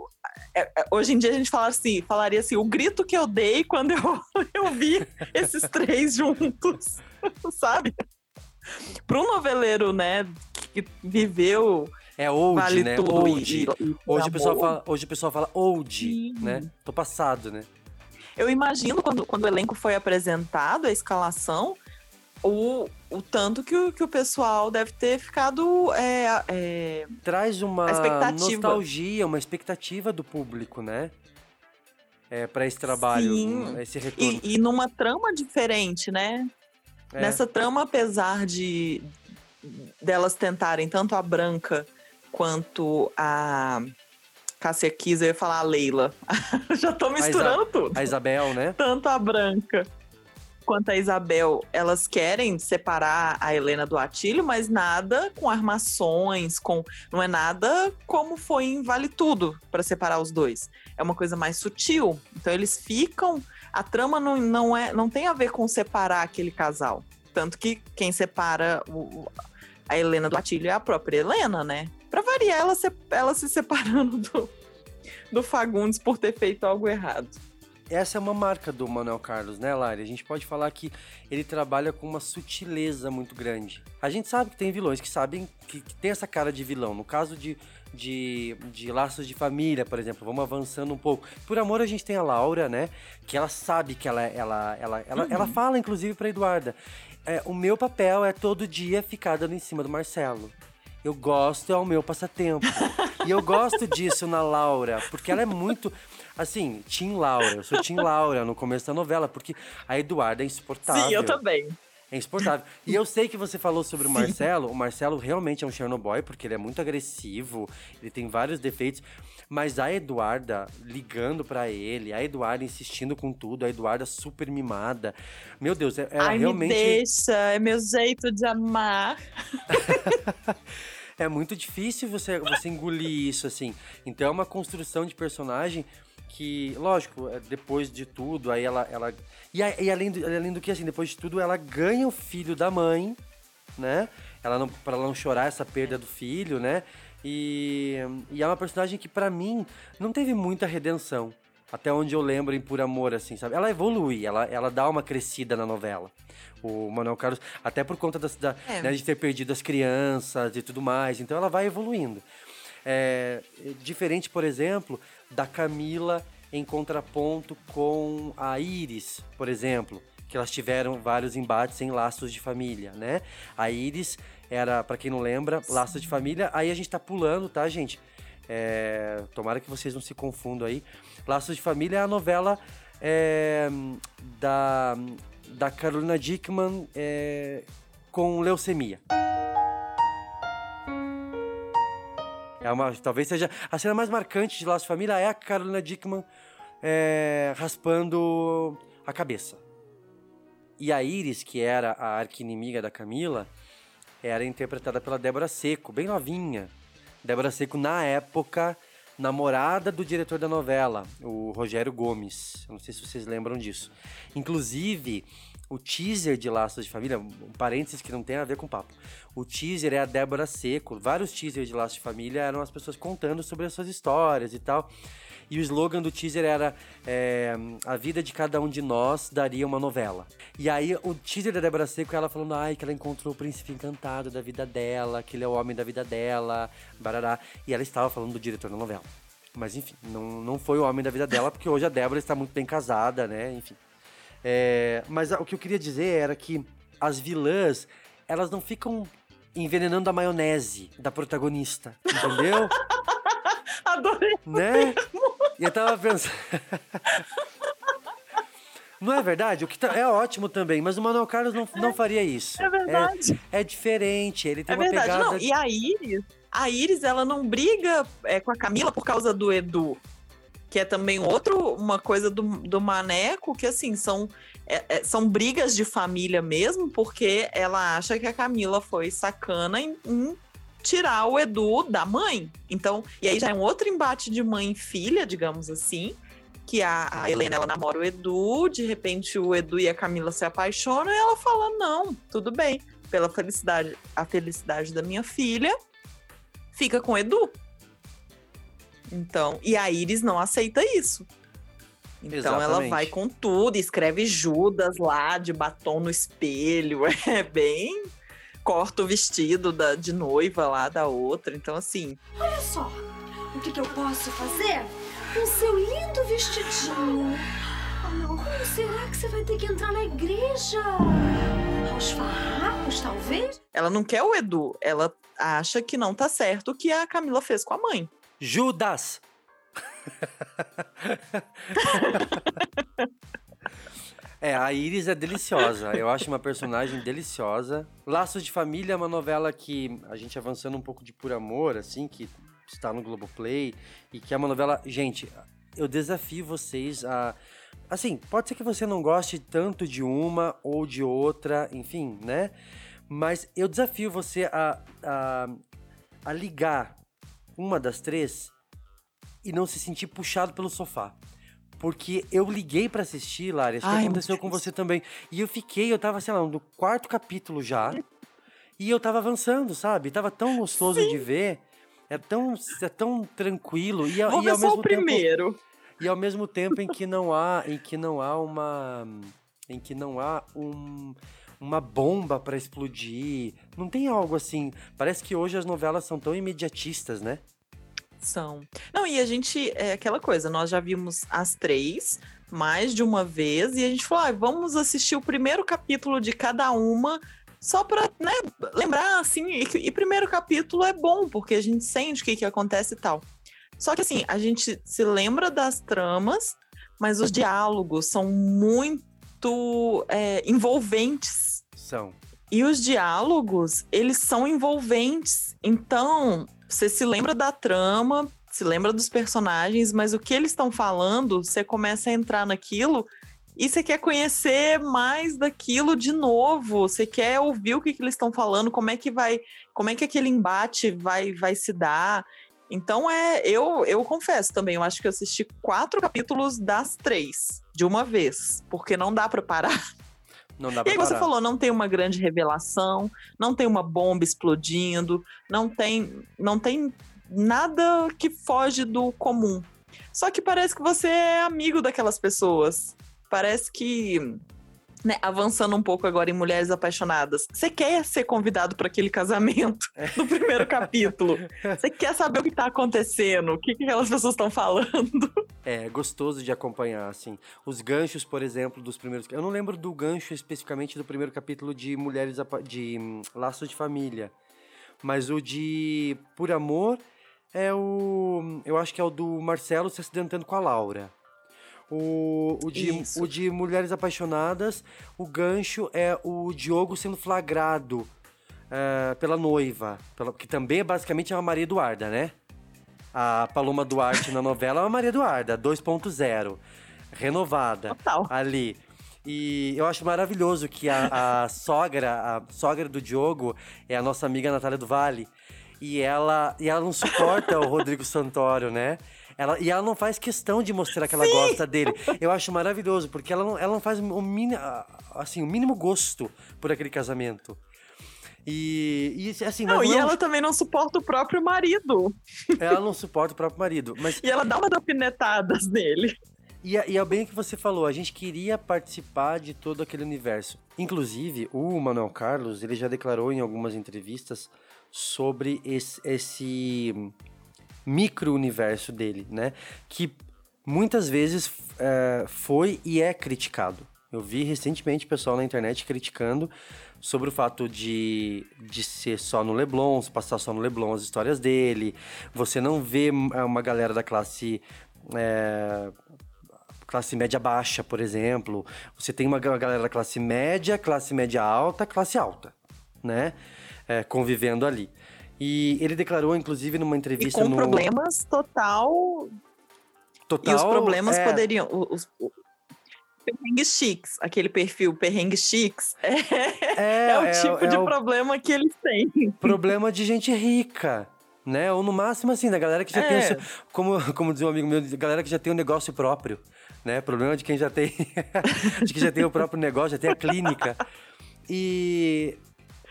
é, é, hoje em dia a gente fala assim, falaria assim, o grito que eu dei quando eu, [laughs] eu vi esses três juntos, [laughs] sabe? Para um noveleiro, né, que viveu É old, Vale né? tudo Old. e hoje, o pessoal fala, hoje o pessoal fala old, Sim. né? Tô passado, né? Eu imagino quando, quando o elenco foi apresentado, a escalação, o, o tanto que o, que o pessoal deve ter ficado é, é, Traz uma A nostalgia, uma expectativa do público, né? É, para esse trabalho, Sim. esse retorno. e, e numa trama diferente, né? É. Nessa trama, apesar de delas tentarem tanto a Branca quanto a Cássia Kiss, eu ia falar a Leila. [laughs] Já tô A misturando tudo. A Isabel, né? Tanto a Branca quanto a Isabel, elas querem separar a Helena do Atílio, mas nada com armações, com não é nada como foi em Vale Tudo para separar os dois. É uma coisa mais sutil. Então eles ficam a trama não, não, é, não tem a ver com separar aquele casal. Tanto que quem separa o- a Helena do Atílio é a própria Helena, né? Pra variar, ela se, ela se separando do, do Fagundes por ter feito algo errado. Essa é uma marca do Manuel Carlos, né, Lari? A gente pode falar que ele trabalha com uma sutileza muito grande. A gente sabe que tem vilões que sabem que, que tem essa cara de vilão. No caso de, de, de Laços de Família, por exemplo, vamos avançando um pouco. Por amor, a gente tem a Laura, né? Que ela sabe que ela ela ela ela, Uhum. ela fala, inclusive, pra Eduarda. É, o meu papel é todo dia ficar dando em cima do Marcelo. Eu gosto, é o meu passatempo. [laughs] e eu gosto disso na Laura, porque ela é muito. Assim, Tim Laura. Eu sou Tim Laura no começo da novela, porque a Eduarda é insuportável. Sim, eu também. É insuportável. E eu sei que você falou sobre o Marcelo. O Marcelo realmente é um Chernobyl, porque ele é muito agressivo, ele tem vários defeitos. Mas a Eduarda ligando pra ele, a Eduarda insistindo com tudo, a Eduarda super mimada. Meu Deus, é, é Ai, realmente. me deixa, é meu jeito de amar. [laughs] É muito difícil você, você engolir isso, assim. Então é uma construção de personagem que, lógico, é, depois de tudo, aí ela. ela e, e além, do, além do que, assim, depois de tudo, ela ganha o filho da mãe, né? Ela não, pra ela não chorar essa perda do filho, né? E, e é uma personagem que, pra mim, não teve muita redenção. Até onde eu lembro em Por Amor, assim, sabe? Ela evolui, ela, ela dá uma crescida na novela. O Manuel Carlos, até por conta das- da, É. né, de ter perdido as crianças e tudo mais. Então ela vai evoluindo. É, é diferente, por exemplo, da Camila em contraponto com a Iris, por exemplo, que elas tiveram vários embates em laços de família, né? A Iris era, pra quem não lembra, laços de família. Aí a gente tá pulando, tá, gente? É, tomara que vocês não se confundam aí. Laços de Família é a novela é, da, da Carolina Dickman é, com leucemia. É uma, talvez seja a cena mais marcante de Laços de Família é a Carolina Dickman é, raspando a cabeça. E a Iris, que era a arqui-inimiga da Camila, era interpretada pela Débora Seco, bem novinha. Débora Seco, na época, namorada do diretor da novela, o Rogério Gomes. Eu não sei se vocês lembram disso. Inclusive, o teaser de Laços de Família, um parênteses que não tem a ver com o papo. O teaser é a Débora Seco. Vários teasers de Laços de Família eram as pessoas contando sobre as suas histórias e tal. E o slogan do teaser era é, A vida de cada um de nós daria uma novela. E aí o teaser da Débora Seco ela falando ai, que ela encontrou o príncipe encantado da vida dela, que ele é o homem da vida dela, barará. E ela estava falando do diretor da novela. Mas enfim, não, não foi o homem da vida dela, porque hoje a Débora está muito bem casada, né? Enfim. É, mas o que eu queria dizer era que as vilãs, elas não ficam envenenando a maionese da protagonista, entendeu? [laughs] Adorei. né? E eu tava pensando. [laughs] Não é verdade? O que tá- é ótimo também, mas o Manuel Carlos não, não faria isso. É verdade. É, é diferente, ele tem É uma verdade, pegada. não. E a Iris, a Iris, ela não briga é, com a Camila por causa do Edu. Que é também outro, uma coisa do, do Maneco, que assim, são, é- é- são brigas de família mesmo, porque ela acha que a Camila foi sacana em, em tirar o Edu da mãe. Então, e aí já é um outro embate de mãe e filha, digamos assim. Que a, a Helena ela namora o Edu, de repente o Edu e a Camila se apaixonam e ela fala: não, tudo bem, pela felicidade, a felicidade da minha filha, fica com o Edu. Então, e a Iris não aceita isso. Então ela Exatamente. vai com tudo, escreve Judas lá de batom no espelho, [laughs] é bem corta o vestido da, de noiva lá da outra. Então assim, Olha só, o que, que eu posso fazer? Com seu lindo vestidinho. Ah, não, como será que você vai ter que entrar na igreja? Aos farrapos, talvez? ela não quer o Edu, ela acha que não tá certo o que a Camila fez com a mãe. Judas! É, a Iris é deliciosa. Eu acho uma personagem deliciosa. Laços de Família é uma novela que a gente avançando um pouco de por amor, assim, que está no Globoplay e que é uma novela. Gente, eu desafio vocês a. Assim, pode ser que você não goste tanto de uma ou de outra, enfim, né? Mas eu desafio você a, a, a ligar uma das três e não se sentir puxado pelo sofá. Porque eu liguei pra assistir, Lari, acho que Ai, aconteceu com você também. E eu fiquei, eu tava, sei lá, no quarto capítulo já. E eu tava avançando, sabe? Tava tão gostoso de ver. É tão, é tão tranquilo. E, Vou e ao mesmo o primeiro. Tempo, e ao mesmo tempo em que não há, em que não há uma, em que não há um, uma bomba pra explodir. Não tem algo assim. Parece que hoje as novelas são tão imediatistas, né? São. Não, e a gente, é aquela coisa, nós já vimos as três mais de uma vez e a gente falou, ah, vamos assistir o primeiro capítulo de cada uma só pra, né, lembrar, assim, e, e primeiro capítulo é bom, porque a gente sente o que, que acontece e tal. Só que, assim, a gente se lembra das tramas, mas os diálogos são muito é, envolventes. E os diálogos, eles são envolventes. Então, você se lembra da trama, se lembra dos personagens, mas o que eles estão falando, você começa a entrar naquilo e você quer conhecer mais daquilo de novo. Você quer ouvir o que, que eles estão falando, como é que vai, como é que aquele embate vai, vai se dar. Então é, eu, eu confesso também, eu acho que eu assisti quatro capítulos das três de uma vez, porque não dá para parar. [laughs] Não dá E pra aí você falou, não tem uma grande revelação, não tem uma bomba explodindo, não tem, não tem nada que foge do comum. Só que parece que você é amigo daquelas pessoas. Parece que, né, avançando um pouco agora em Mulheres Apaixonadas, você quer ser convidado para aquele casamento no primeiro capítulo. Você quer saber o que tá acontecendo, o que, que aquelas pessoas estão falando. É gostoso de acompanhar, assim. Os ganchos, por exemplo, dos primeiros. Eu não lembro do gancho especificamente do primeiro capítulo de Mulheres Apa- de hum, Laços de Família. Mas o de Por Amor é o. Eu acho que é o do Marcelo se acidentando com a Laura. O, o, de, Isso. o de Mulheres Apaixonadas, o gancho é o Diogo sendo flagrado é, pela noiva. Pela, que também é basicamente uma Maria Eduarda, né? A Paloma Duarte na novela é uma Maria Eduarda, 2.0. Renovada. Ali. E eu acho maravilhoso que a, a [laughs] sogra, a sogra do Diogo é a nossa amiga Natália do Vale. E ela, e ela não suporta o Rodrigo Santoro, né? Ela, e ela não faz questão de mostrar que ela gosta dele. Eu acho maravilhoso, porque ela não, ela não faz o, mini, assim, o mínimo gosto por aquele casamento. E, e assim, Não, e não ela também não suporta o próprio marido. ela não suporta o próprio marido. Mas E ela dá umas alfinetadas nele. E, é- e é bem o que você falou, a gente queria participar de todo aquele universo. Inclusive, o Manuel Carlos, ele já declarou em algumas entrevistas sobre esse, esse micro-universo dele, né? Que muitas vezes é, foi e é criticado. Eu vi recentemente pessoal na internet criticando sobre o fato de, de ser só no Leblon, se passar só no Leblon as histórias dele. Você não vê é, uma galera da classe é, classe média baixa, por exemplo. Você tem uma ga- galera da classe média, classe média alta, classe alta, né? É, convivendo ali. E ele declarou, inclusive, numa E entrevista com no problemas total. Total. e os problemas é, poderiam. o- Os, o- perrengues chiques, aquele perfil perrengues chiques, [laughs] é, é o é- tipo é de o- problema que eles têm. problema de gente rica. Né? Ou no máximo, assim, da galera que já tem. o É. seu- Como, como dizia um amigo meu, galera que já tem um negócio próprio. Né? Problema de quem já tem. [laughs] de quem já tem o próprio negócio, já tem a clínica. E.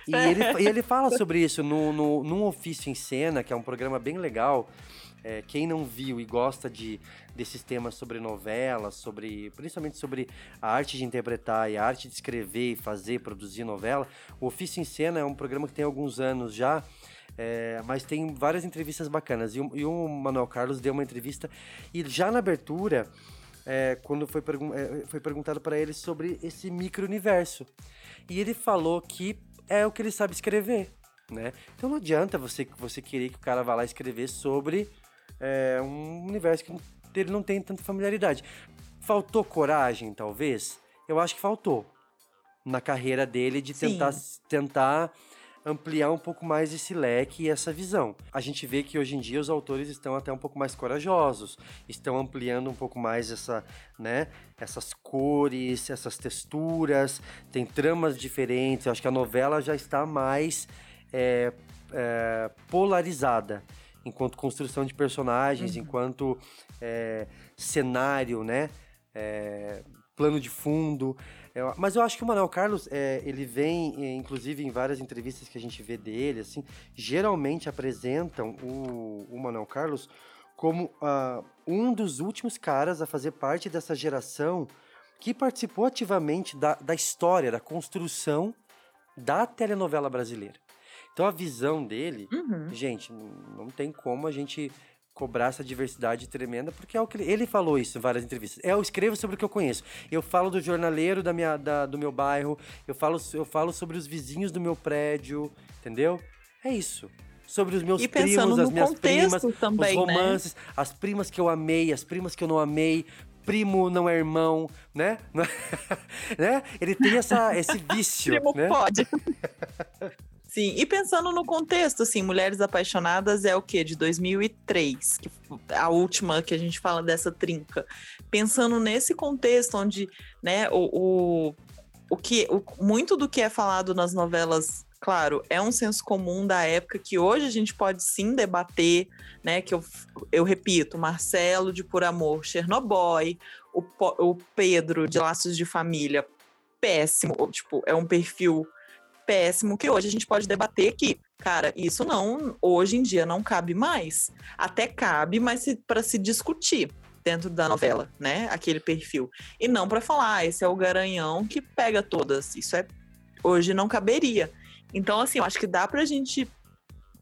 E ele, e ele fala [laughs] sobre isso no, no, num Ofício em Cena, que é um programa bem legal. É, quem não viu e gosta de, desses temas sobre novelas, sobre principalmente sobre a arte de interpretar e a arte de escrever e fazer, produzir novela, o Ofício em Cena é um programa que tem alguns anos já, é, mas tem várias entrevistas bacanas. E, o- e o Manuel Carlos deu uma entrevista e já na abertura, é, quando foi, pergun é, foi perguntado para ele sobre esse micro-universo. E ele falou que é o que ele sabe escrever, né? Então não adianta você, você querer que o cara vá lá escrever sobre é, um universo que ele não tem tanta familiaridade. Faltou coragem, talvez? Eu acho que faltou na carreira dele de Sim. tentar, tentar ampliar um pouco mais esse leque e essa visão. A gente vê que hoje em dia os autores estão até um pouco mais corajosos, estão ampliando um pouco mais essa, né, essas cores, essas texturas, tem tramas diferentes. Eu acho que a novela já está mais é, é, polarizada. enquanto construção de personagens, enquanto é, cenário, né? É, plano de fundo. É, mas eu acho que o Manuel Carlos, é, ele vem, é, inclusive em várias entrevistas que a gente vê dele, assim, geralmente apresentam o, o Manuel Carlos como ah, um dos últimos caras a fazer parte dessa geração que participou ativamente da, da história, da construção da telenovela brasileira. Então a visão dele, Uhum. gente, não tem como a gente cobrar essa diversidade tremenda, porque é o que ele, ele falou isso em várias entrevistas. É, Eu escrevo sobre o que eu conheço. Eu falo do jornaleiro da minha, da- do meu bairro, eu falo, eu falo sobre os vizinhos do meu prédio, entendeu? É isso. Sobre os meus E primos, as minhas primas, também, os né? romances, as primas que eu amei, as primas que eu não amei, primo não é irmão, né? [laughs] né? Ele tem essa, esse [laughs] vício, Primo né? pode. [laughs] Sim, e pensando no contexto, assim, Mulheres Apaixonadas é o quê? De 2003, que a última que a gente fala dessa trinca. Pensando nesse contexto onde, né, o, o, o que, o, muito do que é falado nas novelas, claro, é um senso comum da época que hoje a gente pode sim debater, né, que eu, eu repito, Marcelo de Por Amor, Chernobyl, o, o Pedro de Laços de Família, péssimo, tipo, é um perfil péssimo que hoje a gente pode debater que, cara, isso não, hoje em dia não cabe mais. Até cabe, mas para se discutir dentro da novela, né? Aquele perfil. E não para falar, ah, esse é o garanhão que pega todas. Isso é hoje não caberia. Então, assim, eu acho que dá pra gente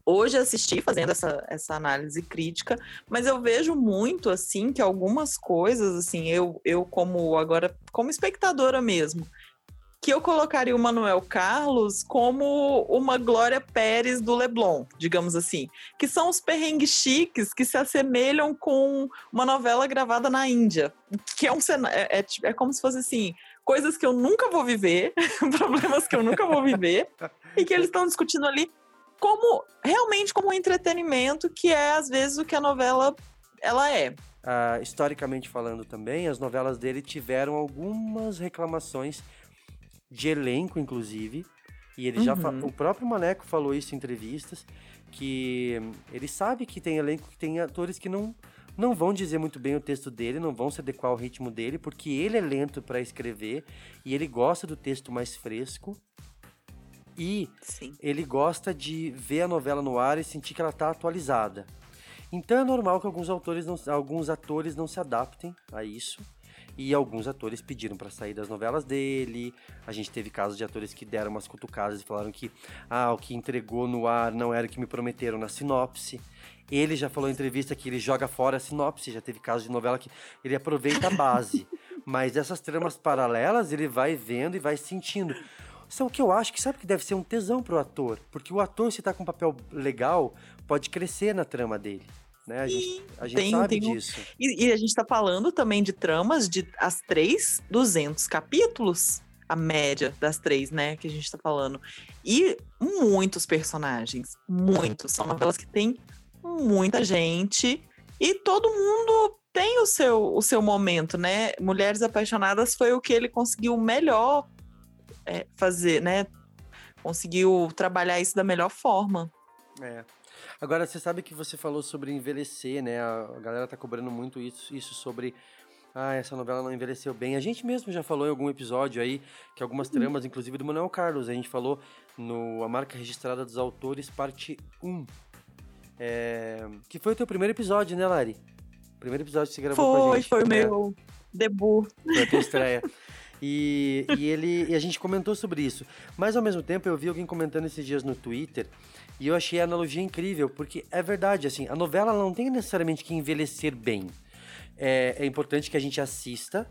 hoje assistir fazendo essa, essa análise crítica, mas eu vejo muito assim que algumas coisas assim, eu eu como agora como espectadora mesmo, que eu colocaria o Manuel Carlos como uma Glória Pérez do Leblon, digamos assim, que são os perrengues chiques que se assemelham com uma novela gravada na Índia, que é um é, é, é como se fosse assim, coisas que eu nunca vou viver, [laughs] problemas que eu nunca vou viver, e que eles estão discutindo ali como realmente como um entretenimento, que é às vezes o que a novela ela é. Ah, historicamente falando também, as novelas dele tiveram algumas reclamações de elenco, inclusive. E ele já Uhum. o próprio Maneco falou isso em entrevistas que ele sabe que tem elenco que tem atores que não não vão dizer muito bem o texto dele, não vão se adequar ao ritmo dele, porque ele é lento para escrever e ele gosta do texto mais fresco. E ele gosta de ver a novela no ar e sentir que ela tá atualizada. Então é normal que alguns autores não, alguns atores não se adaptem a isso. E alguns atores pediram para sair das novelas dele. A gente teve casos de atores que deram umas cutucadas e falaram que ah, o que entregou no ar não era o que me prometeram na sinopse. Ele já falou em entrevista que ele joga fora a sinopse. Já teve casos de novela que ele aproveita a base. [laughs] Mas essas tramas paralelas ele vai vendo e vai sentindo. É o que eu acho que sabe que deve ser um tesão pro ator. Porque o ator, se tá com um papel legal, pode crescer na trama dele. Né? A gente, a gente Tem- sabe tem um- disso. E, e a gente tá falando também de tramas de as três, 200 capítulos, a média das três, né, que a gente tá falando. E muitos personagens, muitos. São novelas que tem muita gente e todo mundo tem o seu, o seu momento, né? Mulheres Apaixonadas foi o que ele conseguiu melhor é, fazer, né? Conseguiu trabalhar isso da melhor forma. É. Agora, você sabe que você falou sobre envelhecer, né? A galera tá cobrando muito isso, isso sobre. Ah, essa novela não envelheceu bem. A gente mesmo já falou em algum episódio aí que algumas tramas, inclusive do Manuel Carlos, a gente falou no A Marca Registrada dos Autores, parte 1. É, que foi o teu primeiro episódio, né, Lari? Primeiro episódio que você gravou com a Foi, gente. foi o É. meu debut. Foi a tua estreia. E, e ele e a gente comentou sobre isso. Mas ao mesmo tempo eu vi alguém comentando esses dias no Twitter e eu achei a analogia incrível, porque é verdade, assim, a novela ela não tem necessariamente que envelhecer bem. É, é importante que a gente assista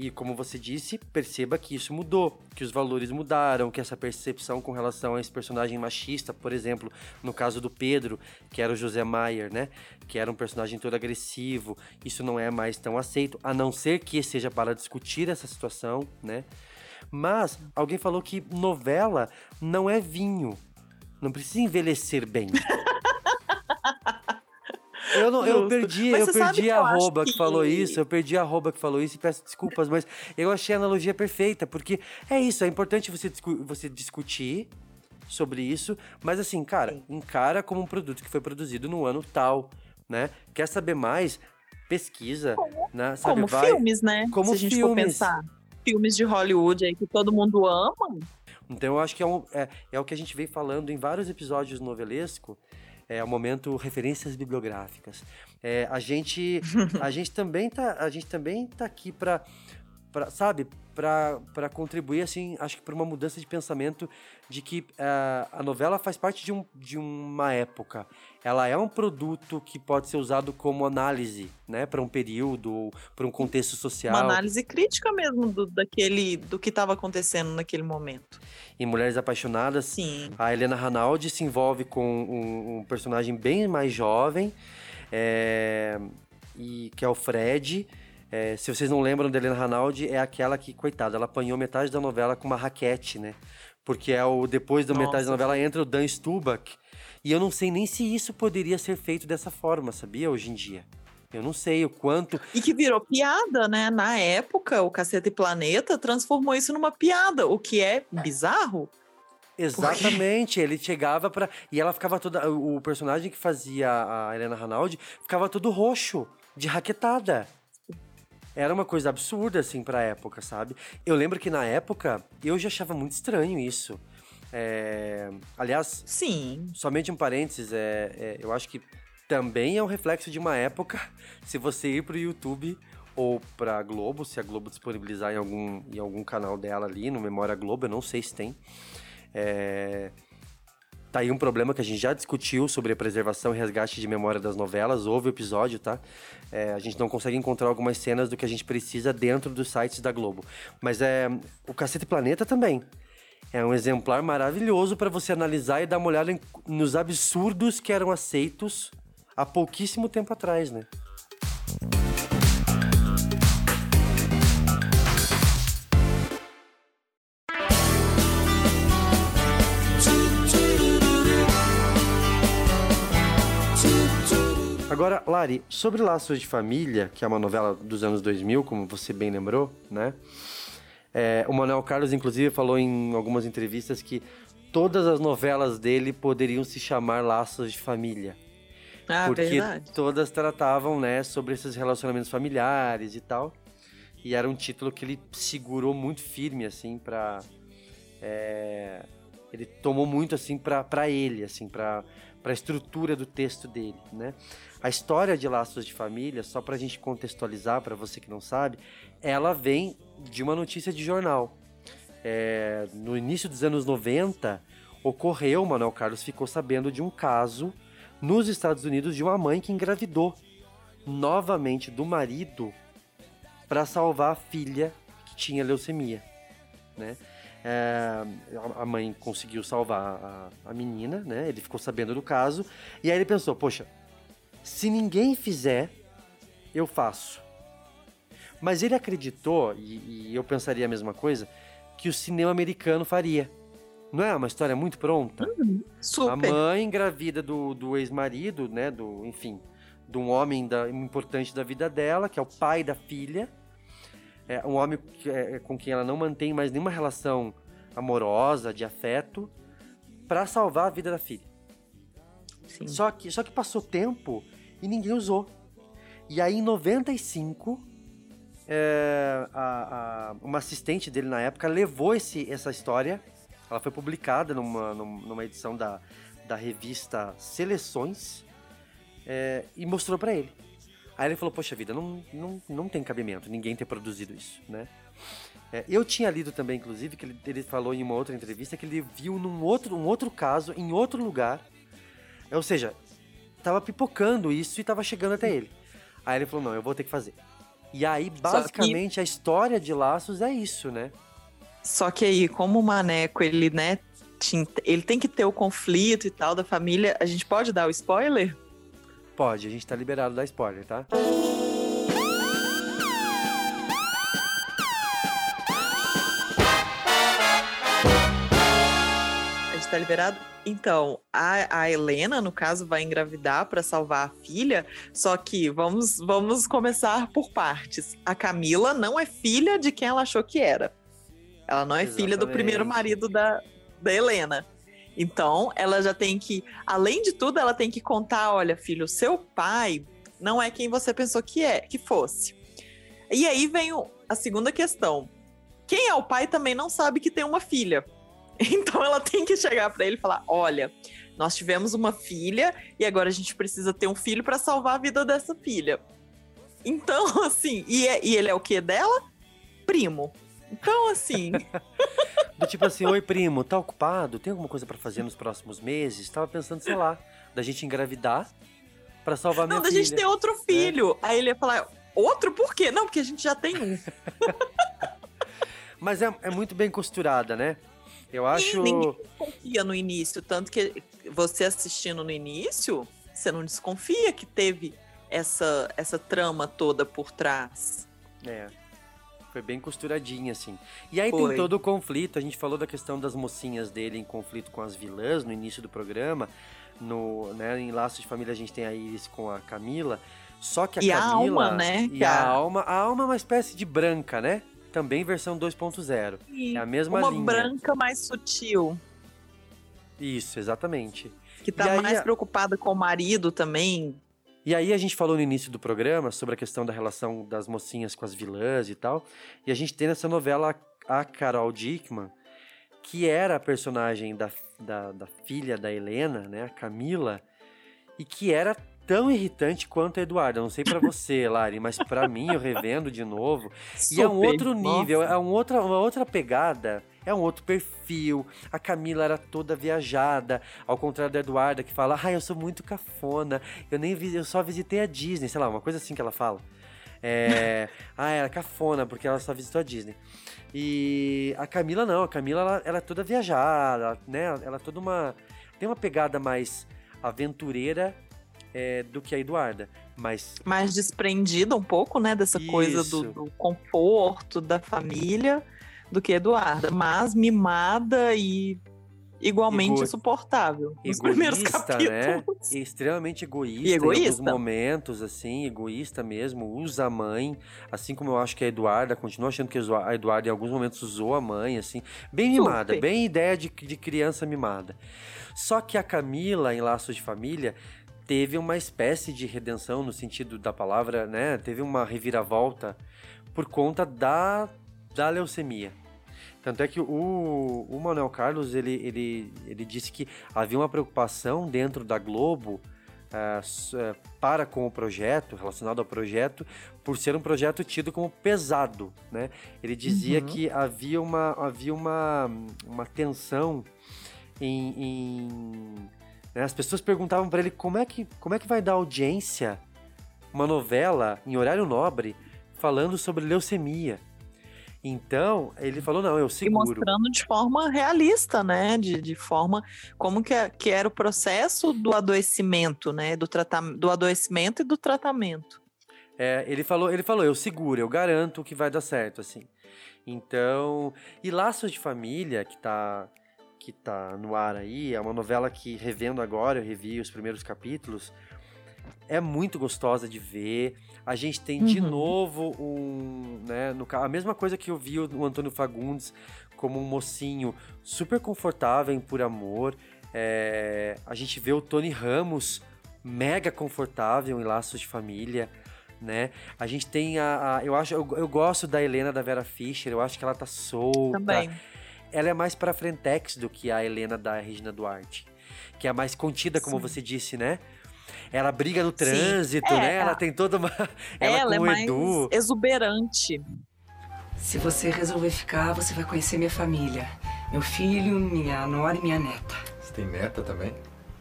e, como você disse, perceba que isso mudou, que os valores mudaram, que essa percepção com relação a esse personagem machista, por exemplo, no caso do Pedro, que era o José Maier, né? Que era um personagem todo agressivo, isso não é mais tão aceito, a não ser que seja para discutir essa situação, né? Mas alguém falou que novela não é vinho, não precisa envelhecer bem. [laughs] Eu, não, eu perdi, Mas eu perdi a arroba que... que- falou isso, eu perdi a arroba que falou isso e peço desculpas, mas eu achei a analogia perfeita, porque é isso, é importante você, discu- você discutir, sobre isso, mas assim, cara, encara como um produto que foi produzido no ano tal, né? Quer saber mais? Pesquisa, né? Sabe, Como vai- filmes, né? Como Se a gente for filmes. pensar. Filmes de Hollywood aí que todo mundo ama. Então eu acho que é, um- é, é o que a gente vem falando em vários episódios do novelesco. É o momento referências bibliográficas. É, a gente [laughs] a gente também tá a gente também tá aqui para sabe para contribuir assim acho que para uma mudança de pensamento de que ah, a novela faz parte de, um, de uma época ela é um produto que pode ser usado como análise né para um período para um contexto social Uma análise crítica mesmo do, daquele, do que estava acontecendo naquele momento. em Mulheres Apaixonadas, Sim. a Helena Ranaldi se envolve com um, um personagem bem mais jovem, é, e que é o Fred. É, se vocês não lembram da Helena Ranaldi, é aquela que, coitada, ela apanhou metade da novela com uma raquete, né? Porque é o, depois da metade da Nossa. novela entra o Dan Stubach. E eu não sei nem se isso poderia ser feito dessa forma, sabia? Hoje em dia. Eu não sei o quanto. E que virou piada, né? Na época, o Caceta e Planeta transformou isso numa piada, o que é bizarro. Exatamente, ele chegava pra. E ela ficava toda. O personagem que fazia a Helena Ranaldi ficava todo roxo, de raquetada. Era uma coisa absurda, assim, pra época, sabe? Eu lembro que na época eu já achava muito estranho isso. É, Aliás, sim. Somente um parênteses, é, é, eu acho que também é um reflexo de uma época. [laughs] Se você ir pro YouTube ou pra Globo, se a Globo disponibilizar em algum, em algum canal dela ali, no Memória Globo, eu não sei se tem. É, Tá aí um problema que a gente já discutiu sobre a preservação e resgate de memória das novelas. Houve o episódio, tá? É, a gente não consegue encontrar algumas cenas do que a gente precisa dentro dos sites da Globo. Mas é o Cacete Planeta também. É um exemplar maravilhoso para você analisar e dar uma olhada em- nos absurdos que eram aceitos há pouquíssimo tempo atrás, né? Agora, Lari, sobre Laços de Família, que é uma novela dos anos 2000, como você bem lembrou, né? É, o Manuel Carlos, inclusive, falou em algumas entrevistas que todas as novelas dele poderiam se chamar Laços de Família. Ah, porque verdade. todas tratavam, né, sobre esses relacionamentos familiares e tal. E era um título que ele segurou muito firme, assim, pra... é, ele tomou muito, assim, pra, pra ele, assim, pra, pra estrutura do texto dele, né? A história de Laços de Família, só pra gente contextualizar, pra você que não sabe, ela vem de uma notícia de jornal. É, no início dos anos 90, ocorreu, Manuel Carlos ficou sabendo de um caso nos Estados Unidos de uma mãe que engravidou novamente do marido para salvar a filha que tinha leucemia, né? É, a- a mãe conseguiu salvar a, a menina, né? Ele ficou sabendo do caso e aí ele pensou, poxa, se ninguém fizer, eu faço. Mas ele acreditou, e, e eu pensaria a mesma coisa, que o cinema americano faria. Não é uma história muito pronta? super. A mãe engravida do, do ex-marido, né? Do, enfim, de um homem da- importante da vida dela, que é o pai da filha. É um homem que- é, com quem ela não mantém mais nenhuma relação amorosa, de afeto, para salvar a vida da filha. Só que, só que passou tempo e ninguém usou. E aí, em 95, é, a- a- uma assistente dele na época levou esse, essa história. Ela foi publicada numa, num- numa edição da, da revista Seleções é, e mostrou pra ele. Aí ele falou: Poxa vida, não, não, não tem cabimento ninguém ter produzido isso, né? É, eu tinha lido também, inclusive, que ele, ele falou em uma outra entrevista que ele viu num outro, um outro caso, em outro lugar. Ou seja, tava pipocando isso e tava chegando até ele. Aí ele falou: Não, eu vou ter que fazer. E aí, que- basicamente, a história de Laços é isso, né? Só que aí, como o Maneco, ele, né, ele tem que ter o conflito e tal da família, a gente pode dar o spoiler? Pode, a gente tá liberado da spoiler, tá? Tá liberado? Então, a, a Helena, no caso, vai engravidar para salvar a filha, só que vamos, vamos começar por partes. A Camila não é filha de quem ela achou que era. Ela não é filha do primeiro Exatamente. marido da, da Helena. Então, ela já tem que, além de tudo, ela tem que contar, olha, filho, seu pai não é quem você pensou que é, que fosse. E aí vem a segunda questão. Quem é o pai também não sabe que tem uma filha. [laughs] Então ela tem que chegar pra ele e falar: "Olha, nós tivemos uma filha e agora a gente precisa ter um filho pra salvar a vida dessa filha". Então, [laughs] assim, e, é- e ele é o que dela? Primo. Então, assim, [laughs] Do tipo assim, oi primo, tá ocupado? Tem alguma coisa pra fazer nos próximos meses? Tava pensando, sei lá, da gente engravidar pra salvar minha não, da filha. gente ter outro filho. Aí ele ia falar: "Outro por quê?" Não, porque a gente já tem um. Mas é, é muito bem costurada, né? Eu acho. E ninguém confia no início, tanto que você assistindo no início, você não desconfia que teve essa, essa trama toda por trás. É. Foi bem costuradinha, assim. E aí Foi. tem todo o conflito. A gente falou da questão das mocinhas dele em conflito com as vilãs no início do programa. No, né, em Laços de Família a gente tem a Iris com a Camila. Só que a E a Camila. Alma, né, E a a- alma. A alma é uma espécie de branca, né? Também versão 2.0. É a mesma Uma linha. branca mais sutil, Isso, exatamente. que tá mais preocupada com o marido também. E aí a gente falou no início do programa sobre a questão da relação das mocinhas com as vilãs e tal. E a gente tem nessa novela a Carol Dickman, que era a personagem da, da, da filha da Helena, né, a Camila, e que era tão irritante quanto a Eduarda. Não sei pra você, Lari, mas pra mim, eu revendo de novo. E é um outro nível, nossa. é um outra, uma outra pegada, é um outro perfil. A Camila era toda viajada, ao contrário da Eduarda, que fala, ai, eu sou muito cafona, eu nem eu só visitei a Disney, sei lá, uma coisa assim que ela fala. É, [laughs] ah, era cafona, porque ela só visitou a Disney. E a Camila não, a Camila ela, ela é toda viajada, né? Ela é toda uma. Tem uma pegada mais aventureira é, do que a Eduarda. Mas Mais desprendida um pouco, né, dessa coisa do, Isso. do conforto da família do que Eduarda, mas mimada e igualmente Ego- insuportável. Nos primeiros egoísta, né? capítulos. Extremamente egoísta, E em alguns egoísta. momentos, assim, egoísta mesmo, usa a mãe, assim como eu acho que a Eduarda, continuo achando que a Eduarda em alguns momentos usou a mãe, assim, bem mimada, Super. bem ideia de, de criança mimada. Só que a Camila, em Laços de Família, teve uma espécie de redenção no sentido da palavra, né? Teve uma reviravolta por conta da, da leucemia. Tanto é que o, o Manuel Carlos, ele, ele, ele disse que havia uma preocupação dentro da Globo s- eh, para com o projeto, relacionado ao projeto, por ser um projeto tido como pesado, né? Ele dizia Uhum. que havia uma, havia uma, uma tensão em... em-? As pessoas perguntavam para ele como é, que, como é que vai dar audiência uma novela em horário nobre falando sobre leucemia. Então, ele falou, não, eu E seguro. mostrando de forma realista, né? De, de forma como que, é- que era o processo do adoecimento, né? Do, do adoecimento e do tratamento. É, ele falou, ele falou, eu seguro, eu garanto que vai dar certo, assim. Então, e Laços de Família, que tá, que tá no ar aí, é uma novela que, revendo agora, eu revi os primeiros capítulos, é muito gostosa de ver. A gente tem de Uhum. novo um, né, no, a mesma coisa que eu vi o, o Antônio Fagundes como um mocinho super confortável em Por Amor. É, a gente vê o Tony Ramos mega confortável em Laços de Família, né? A gente tem a, a- eu acho, eu, eu gosto da Helena da Vera Fischer, eu acho que ela tá solta. Também. Ela é mais pra frentex do que a Helena da Regina Duarte, que é mais contida, como Sim. você disse, né? Ela briga no trânsito, É, né? Ela a- tem toda uma. Ela, Ela, é mais Edu. exuberante. Se você resolver ficar, você vai conhecer minha família. Meu filho, minha nora e minha neta. Você tem neta também?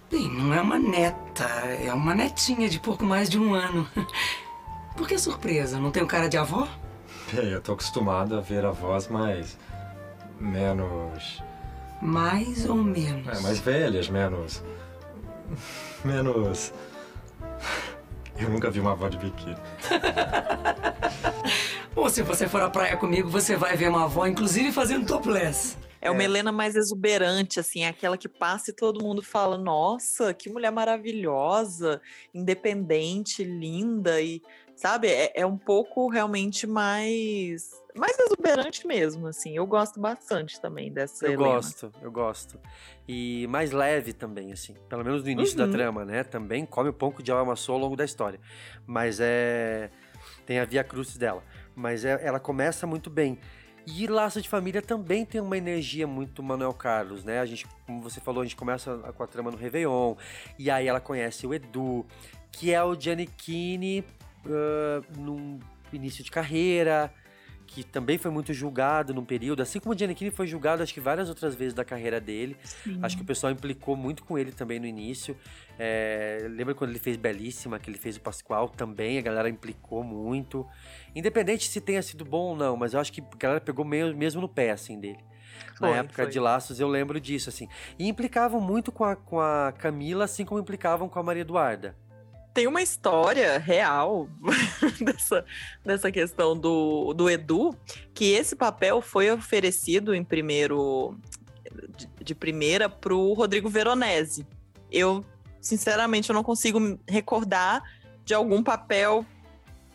Bem, não é uma neta, é uma netinha de pouco mais de um ano. [laughs] Por que surpresa? Não tenho cara de avó? Bem, eu tô acostumado a ver avós mais. Menos. Mais ou menos. É, mais velhas, menos. menos. Eu nunca vi uma avó de biquíni. [laughs] Ou se você for à praia comigo, você vai ver uma avó, inclusive fazendo topless. É uma Helena mais exuberante, assim, é aquela que passa e todo mundo fala: nossa, que mulher maravilhosa, independente, linda, e sabe? É, é um pouco realmente mais. Mais exuberante mesmo, assim. Eu gosto bastante também dessa Eu Helena. gosto, eu gosto. E mais leve também, assim. Pelo menos no início da Uhum. trama, né? Também come o pão que o diabo amassou ao longo da história. Mas é. Tem a Via Crucis dela. Mas é- ela começa muito bem. E Laço de Família também tem uma energia muito Manuel Carlos, né? A gente, como você falou, a gente começa com a trama no Réveillon. E aí ela conhece o Edu, que é o Giannichini ah, num início de carreira, que também foi muito julgado num período, assim como o Giannichini foi julgado acho que várias outras vezes da carreira dele. Sim. Acho que o pessoal implicou muito com ele também no início. É, lembra quando ele fez Belíssima, que ele fez o Pascoal também, a galera implicou muito. Independente se tenha sido bom ou não, mas eu acho que a galera pegou meio, mesmo no pé, assim, dele. Na Foi, época foi. de Laços, eu lembro disso, assim. E implicavam muito com a, com a Camila, assim como implicavam com a Maria Eduarda. Tem uma história real [laughs] dessa, dessa questão do, do Edu, que esse papel foi oferecido em primeiro de, de primeira pro Rodrigo Veronese. Eu, sinceramente, eu não consigo recordar de algum papel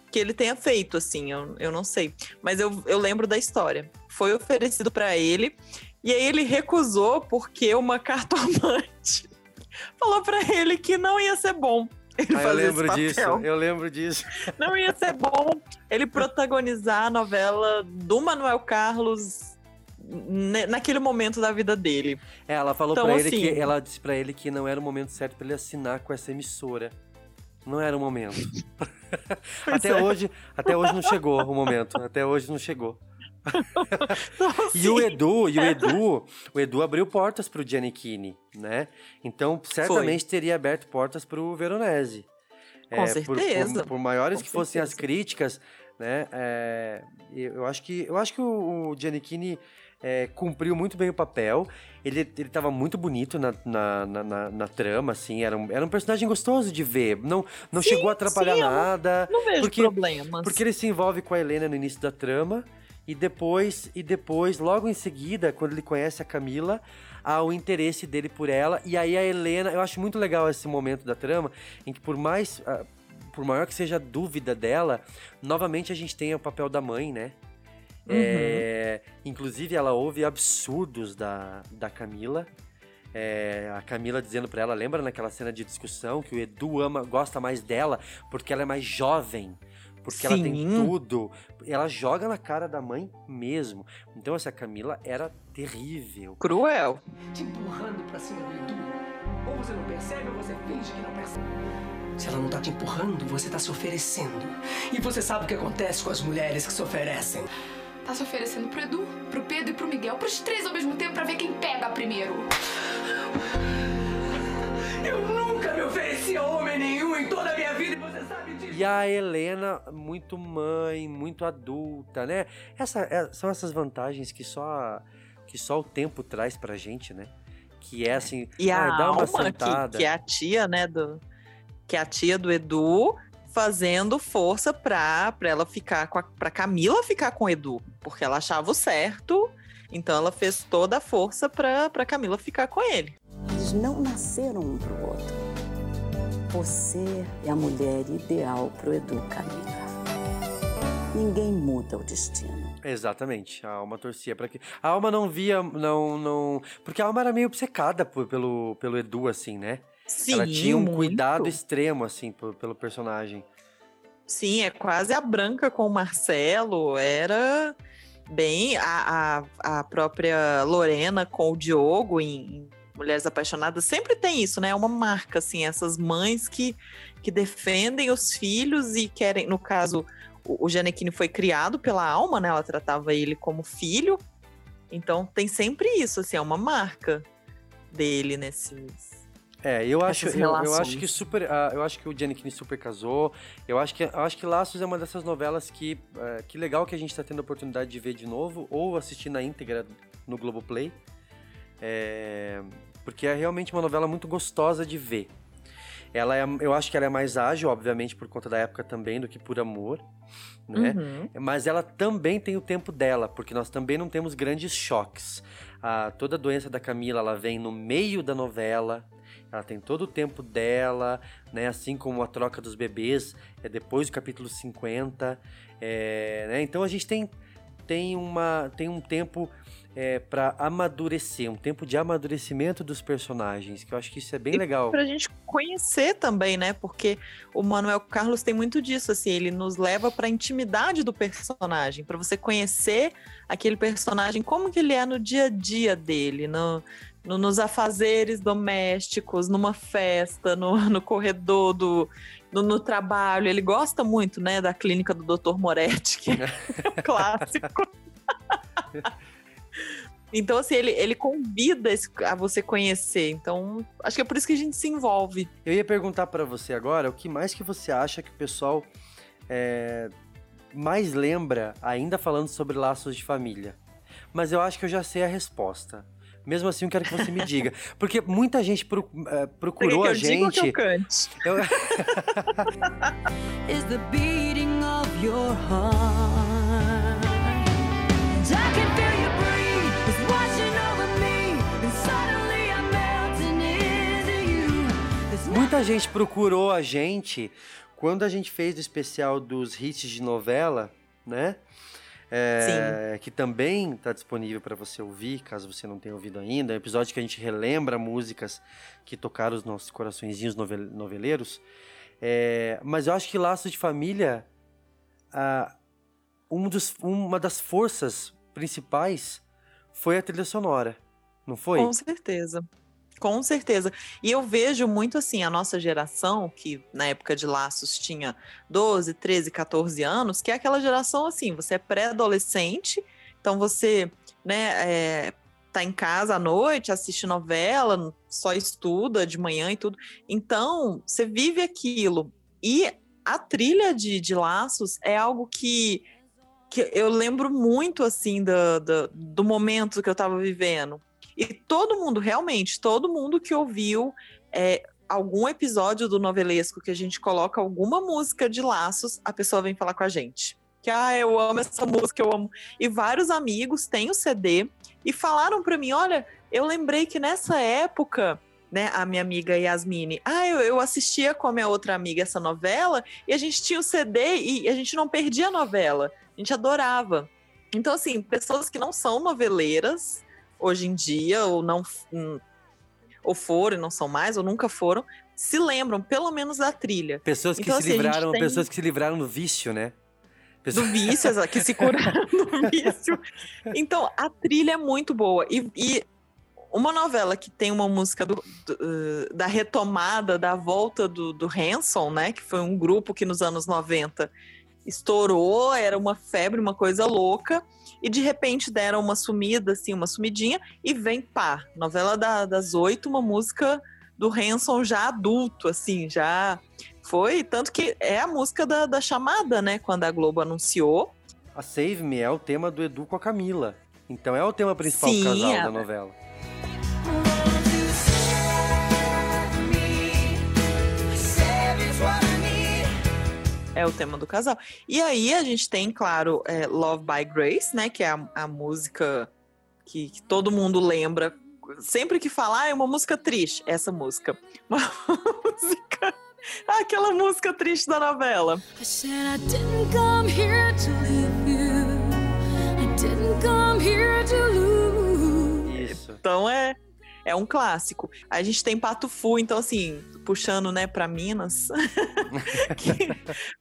que ele tenha feito, assim, eu, eu não sei. Mas eu, eu lembro da história. Foi oferecido para ele, e aí ele recusou porque uma [laughs] cartomante falou para ele que não ia ser bom. Ele Ah, eu lembro disso, eu lembro disso. [laughs] Não ia ser bom ele protagonizar a novela do Manuel Carlos naquele momento da vida dele. É, ela falou Então, pra ele assim- que ela disse pra ele que não era o momento certo pra ele assinar com essa emissora. Não era o momento. [laughs] [laughs] até é. hoje, até hoje não chegou o momento. Até hoje não chegou. [laughs] e o Edu, e o Edu, o Edu abriu portas pro Giannichini, né? Então, certamente teria aberto portas pro Veronese. Com por- certeza. Por, por maiores Com que fossem as críticas, né? é, eu acho que eu acho que o, o Giannichini é, cumpriu muito bem o papel. Ele, ele tava muito bonito na, na, na, na- na trama, assim. Era um, era um personagem gostoso de ver. Não, não Sim, chegou a atrapalhar sim, nada. não vejo porque, problemas. Porque ele se envolve com a Helena no início da trama. E depois, e depois, logo em seguida, quando ele conhece a Camila, há o interesse dele por ela. E aí a Helena, eu acho muito legal esse momento da trama, em que por mais. ah, por maior que seja a dúvida dela, novamente a gente tem o papel da mãe, né? É, inclusive, ela ouve absurdos da, da Camila. É, a Camila dizendo pra ela, lembra naquela cena de discussão que o Edu ama, gosta mais dela porque ela é mais jovem, porque ela tem Sim. tudo. Ela joga na cara da mãe mesmo. Então essa Camila era terrível. Cruel. te empurrando pra cima do Edu. Ou você não percebe ou você finge que não percebe. Se ela não tá te empurrando, você tá se oferecendo. E você sabe o que acontece com as mulheres que se oferecem. Tá se oferecendo pro Edu, pro Pedro e pro Miguel, pros três ao mesmo tempo pra ver quem pega primeiro. E a Helena, muito mãe, muito adulta, né? Essa, é- são essas vantagens que só, que só o tempo traz pra gente, né? Que é assim, E a ah, dá uma Alma, sentada. que, que é a tia, né, do... Que é a tia do Edu, fazendo força pra, pra ela ficar com a... Pra Camila ficar com o Edu. Porque ela achava o certo, então ela fez toda a força pra, pra Camila ficar com ele. Eles não nasceram um pro outro. Você é a mulher ideal pro Edu, Camila. Ninguém muda o destino. Exatamente, a alma torcia para que. A alma não via, não, não. Porque a alma era meio obcecada por- pelo, pelo Edu, assim, né? Ela Sim, tinha um muito. cuidado extremo, assim, por- pelo personagem. Sim, é quase a Branca com o Marcelo. Era bem a, a, a própria Lorena com o Diogo em, em Mulheres Apaixonadas. Sempre tem isso, né? É uma marca, assim, essas mães que, que defendem os filhos e querem, no caso, o, o Giannichini foi criado pela alma, né? Ela tratava ele como filho. Então tem sempre isso, assim, é uma marca dele nesses. É, eu acho, eu, eu acho que super, ah, eu acho que o Giannichini super casou. Eu acho que, eu acho que Laços é uma dessas novelas que, eh, que legal que a gente tá tendo a oportunidade de ver de novo ou assistir na íntegra no Globoplay. É, porque é realmente uma novela muito gostosa de ver. Ela é, eu acho que ela é mais ágil, obviamente, por conta da época também, do que por amor, né? Uhum. Mas ela também tem o tempo dela, porque nós também não temos grandes choques. Ah, toda a doença da Camila, ela vem no meio da novela, ela tem todo o tempo dela, né? Assim como a troca dos bebês é depois do capítulo 50. É, né? Então a gente tem, tem, uma, tem um tempo é, para amadurecer, um tempo de amadurecimento dos personagens, que eu acho que isso é bem E legal. Pra gente conhecer também, né? Porque o Manuel Carlos tem muito disso, assim, ele nos leva pra intimidade do personagem, pra você conhecer aquele personagem, como que ele é no dia a dia dele, no, no- nos afazeres domésticos, numa festa, no, [laughs] no corredor do. No, no trabalho, ele gosta muito, né, da clínica do Dr. Moretti, que é um [laughs] [laughs] clássico. Então, assim, ele, ele convida esse- a você conhecer. Então, acho que é por isso que a gente se envolve. Eu ia perguntar pra você agora o que mais que você acha que o pessoal é, mais lembra, ainda falando sobre laços de família. Mas eu acho que eu já sei a resposta. Mesmo assim, eu quero que você me diga. [laughs] Porque muita gente pro- é, procurou a Quer que eu diga ou que gente. eu [laughs] [laughs] cante? Eu- Muita gente procurou a gente quando a gente fez o especial dos hits de novela, né? É, que também está disponível para você ouvir, caso você não tenha ouvido ainda. É um episódio que a gente relembra músicas que tocaram os nossos coraçõezinhos novel- noveleiros. É, mas eu acho que Laços de Família, ah, um dos- uma das forças principais foi a trilha sonora, não foi? Com certeza. Com certeza. E eu vejo muito assim, a nossa geração, que na época de laços tinha 12, 13, 14 anos, que é aquela geração assim, você é pré-adolescente, então você, né, é, tá em casa à noite, assiste novela, só estuda de manhã e tudo. Então, você vive aquilo. E a trilha de, de laços é algo que, que eu lembro muito assim do, do, do momento que eu tava vivendo. E todo mundo, realmente, todo mundo que ouviu é, algum episódio do novelesco que a gente coloca alguma música de laços, a pessoa vem falar com a gente. Que, ah, eu amo essa música, eu amo. E vários amigos têm o CD e falaram pra mim: olha, eu lembrei que nessa época, né, a minha amiga Yasmine, ah, eu, eu assistia com a minha outra amiga essa novela e a gente tinha o CD e a gente não perdia a novela. A gente adorava. Então, assim, pessoas que não são noveleiras hoje em dia, ou não hum, ou foram, e não são mais, ou nunca foram, se lembram, pelo menos, da trilha. Pessoas que Então, se assim, livraram, tem- pessoas que se livraram do vício, né? Do vício, que se curaram do [laughs] vício. Então, a trilha é muito boa. E, e uma novela que tem uma música do- do, da retomada, da volta do, do Hanson, né? Que foi um grupo que nos anos 90 estourou, era uma febre, uma coisa louca. E de repente deram uma sumida, assim, uma sumidinha, e vem pá, novela da- das oito, uma música do Hanson já adulto, assim, já foi. Tanto que é a música da, da chamada, né? Quando a Globo anunciou. A Save Me é o tema do Edu com a Camila. Então é o tema principal Sim, do casal é. da novela. É o tema do casal. E aí a gente tem, claro, é, Love by Grace, né? Que é a, a música que, que todo mundo lembra. Sempre que falar, é uma música triste. Essa música. [laughs] Uma música. Aquela música triste da novela. I said I didn't come here to leave you. I didn't come here to lose. Isso. Então é, é um clássico. A gente tem Pato Fu, então assim, puxando, né, pra Minas, [laughs] que-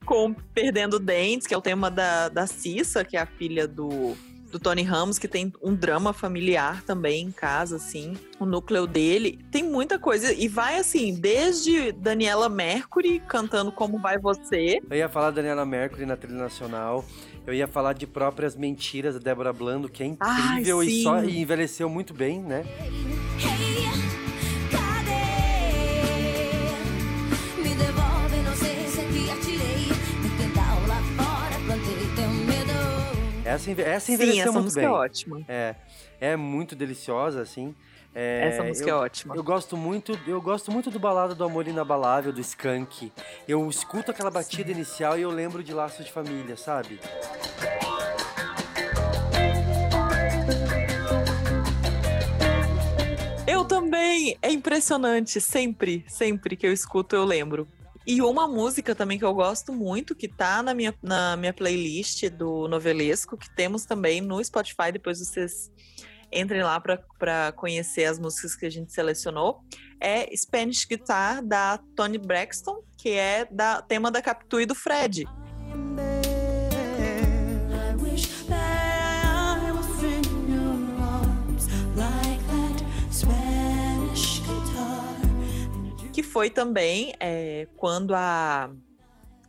com Perdendo Dentes, que é o tema da, da Cissa, que é a filha do, do Tony Ramos, que tem um drama familiar também em casa, assim, o núcleo dele. Tem muita coisa, e vai assim, desde Daniela Mercury cantando Como Vai Você, Eu ia falar da Daniela Mercury na trilha nacional. Eu ia falar de próprias mentiras da Débora Blando, que é Ai, incrível e, sim. só, e envelheceu muito bem, né? Medo. Essa, essa Sim, envelheceu essa muito música bem. é ótima. É, é muito deliciosa, assim. É, Essa música eu, é ótima. Eu gosto muito, eu gosto muito do balada do Amor Inabalável, do Skank. Eu escuto aquela batida inicial e eu lembro de Laços de Família, sabe? Eu também. É impressionante. Sempre, sempre que eu escuto, eu lembro. E uma música também que eu gosto muito, que tá na minha, na minha playlist do Novelesco, que temos também no Spotify, depois vocês entrem lá para conhecer as músicas que a gente selecionou, é Spanish Guitar, da Tony Braxton, que é da tema da Capitu e do Fred. Que foi também é, quando a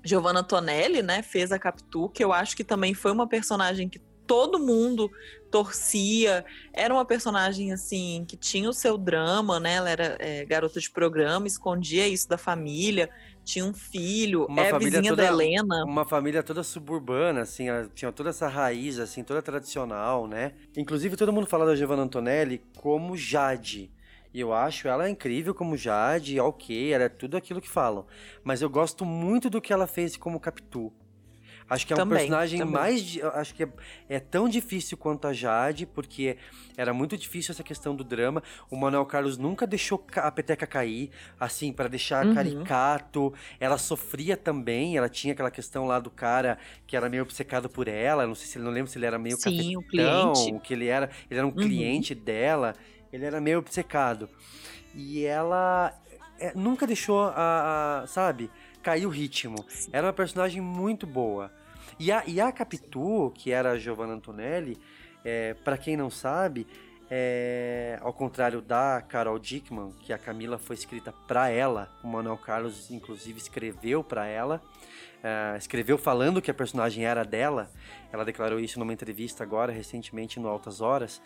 Giovanna Tonelli, né, fez a Capitu, que eu acho que também foi uma personagem que todo mundo torcia. Era uma personagem assim que tinha o seu drama, né? Ela era é, garota de programa, escondia isso da família, tinha um filho, Uma é vizinha toda, da Helena. Uma família toda suburbana, assim, ela tinha toda essa raiz, assim, toda tradicional, né? Inclusive, todo mundo fala da Giovanna Antonelli como Jade. E eu acho ela incrível como Jade, ok, ela é tudo aquilo que falam. Mas eu gosto muito do que ela fez como Capitu. Acho que é um Também, personagem também. mais. Acho que é, é tão difícil quanto a Jade, porque era muito difícil essa questão do drama. O Manuel Carlos nunca deixou a peteca cair, assim, para deixar Uhum. caricato. Ela sofria também, ela tinha aquela questão lá do cara que era meio obcecado por ela. Não sei se ele não lembro se ele era meio Sim, o cafetão, cliente. que ele era. Ele era um Uhum. cliente dela. Ele era meio obcecado. E ela é, nunca deixou a, a- sabe, cair o ritmo. Era uma personagem muito boa. E a, e a Capitu, que era a Giovanna Antonelli, é, para quem não sabe, é, ao contrário da Carol Dickman, que a Camila foi escrita para ela, o Manuel Carlos inclusive escreveu para ela, é, escreveu falando que a personagem era dela. Ela declarou isso numa entrevista agora recentemente no Altas Horas.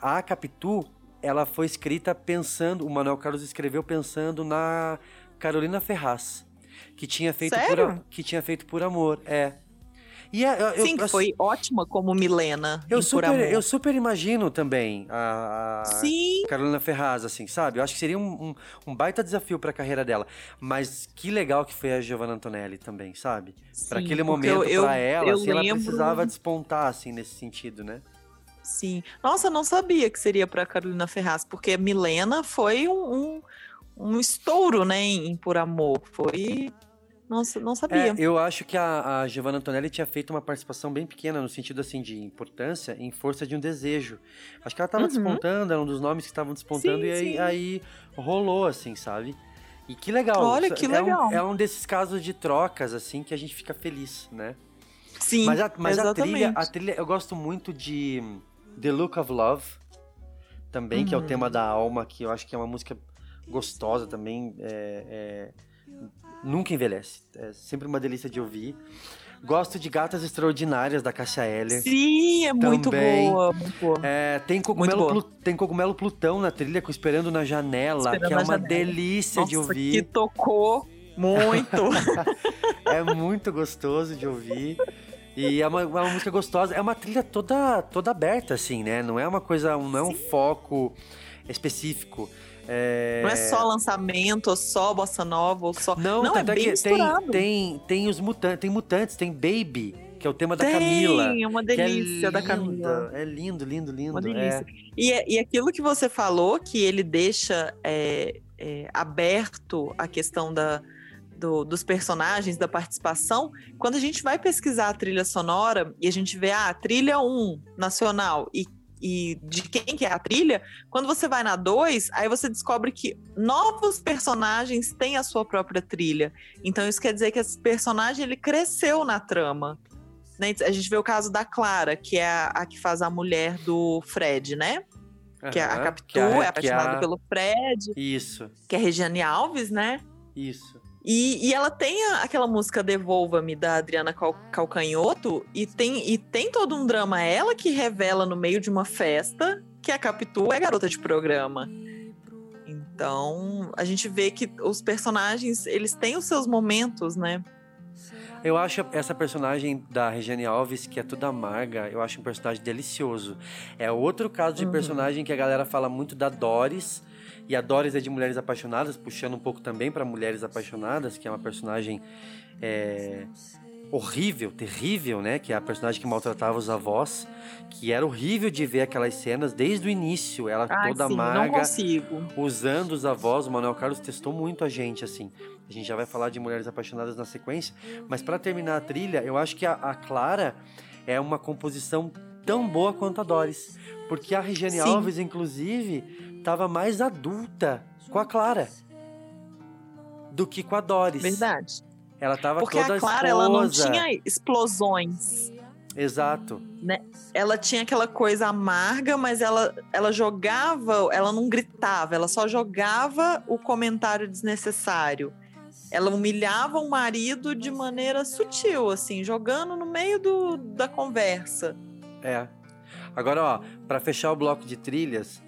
A Capitu, ela foi escrita pensando, o Manuel Carlos escreveu pensando na Carolina Ferraz, que tinha feito por, Sério? a- que tinha feito por amor, é. E a- eu- Sim, que eu- foi ótima como Milena. eu em Por super, Amor. eu super imagino também a, a Sim. Carolina Ferraz, assim, sabe? Eu acho que seria um, um, um baita desafio pra carreira dela. Mas que legal que foi a Giovanna Antonelli também, sabe? Pra Sim, aquele momento, eu- ela, eu assim, ela lembro- precisava despontar, assim, nesse sentido, né? Sim. Nossa, eu não sabia que seria para Carolina Ferraz, porque Milena foi um, um, um estouro, né, em Por Amor. Foi. Nossa, não sabia. É, eu acho que a, a Giovanna Antonelli tinha feito uma participação bem pequena, no sentido, assim, de importância, em Força de um Desejo. Acho que ela tava Uhum. despontando, era um dos nomes que estavam despontando, Sim, e aí, aí rolou, assim, sabe? E que legal. Olha, que é legal. Um, é um desses casos de trocas, assim, que a gente fica feliz, né? Sim, Mas a, mas a trilha, a trilha, eu gosto muito de The Look of Love, também, que é o Uhum. tema da alma, que eu acho que é uma música gostosa também. é- é- nunca envelhece. É sempre uma delícia de ouvir. Gosto de Gatas Extraordinárias, da Cássia Eller. Sim, é muito boa, muito boa. É, tem, cogumelo boa. Plu- tem Cogumelo Plutão na trilha, com Esperando na Janela, Esperando que é uma Janela. delícia de Nossa, ouvir. que tocou muito. [laughs] É muito gostoso de ouvir. E é uma, é uma música gostosa. É uma trilha toda, toda aberta, assim, né? Não é uma coisa, não é um foco específico. É... Não é só lançamento, ou só bossa nova, ou só. Não, Não, é tanto bem que tem, tem, tem os mutantes, tem mutantes, tem Baby, que é o tema da Tem, Camila. é uma que delícia da lindo, Camila. É lindo, lindo, lindo. Uma é. delícia. E, é- e aquilo que você falou, que ele deixa é, é, aberto a questão da, do- dos personagens, da participação, quando a gente vai pesquisar a trilha sonora e a gente vê ah, a trilha 1 nacional e, e de quem que é a trilha, quando você vai na 2, aí você descobre que novos personagens têm a sua própria trilha. Então isso quer dizer que esse personagem ele cresceu na trama. né? A gente vê o caso da Clara, que é a, a que faz a mulher do Fred, né? Que é a Capitu, que a- é apaixonada a- pelo Fred, Isso, que é Regiane Alves, né? isso. E, e ela tem a- aquela música Devolva-me, da Adriana Cal- Calcanhoto, e tem, e tem todo um drama. Ela que revela no meio de uma festa que a Capitu é garota de programa. Então, a gente vê que os personagens, eles têm os seus momentos, né? Eu acho essa personagem da Regiane Alves, que é toda amarga, eu acho um personagem delicioso. É outro caso de Uhum. personagem que a galera fala muito da Doris. E a Doris é de Mulheres Apaixonadas, puxando um pouco também pra Mulheres Apaixonadas, que é uma personagem é, horrível, terrível, né? Que é a personagem que maltratava os avós. Que era horrível de ver aquelas cenas desde o início. Ela Ai, toda sim, amarga usando os avós. O Manuel Carlos testou muito a gente, assim. A gente já vai falar de Mulheres Apaixonadas na sequência. Mas pra terminar a trilha, eu acho que a, a Clara é uma composição tão boa quanto a Doris. Porque a Regiane Sim. Alves, inclusive, tava mais adulta com a Clara do que com a Doris. Verdade. Ela tava Porque toda a Clara, ela não tinha explosões. Exato. né? Ela tinha aquela coisa amarga, mas ela, ela jogava, ela não gritava, ela só jogava o comentário desnecessário. Ela humilhava o marido de maneira sutil, assim, jogando no meio do, da conversa. É. Agora, ó, pra fechar o bloco de trilhas,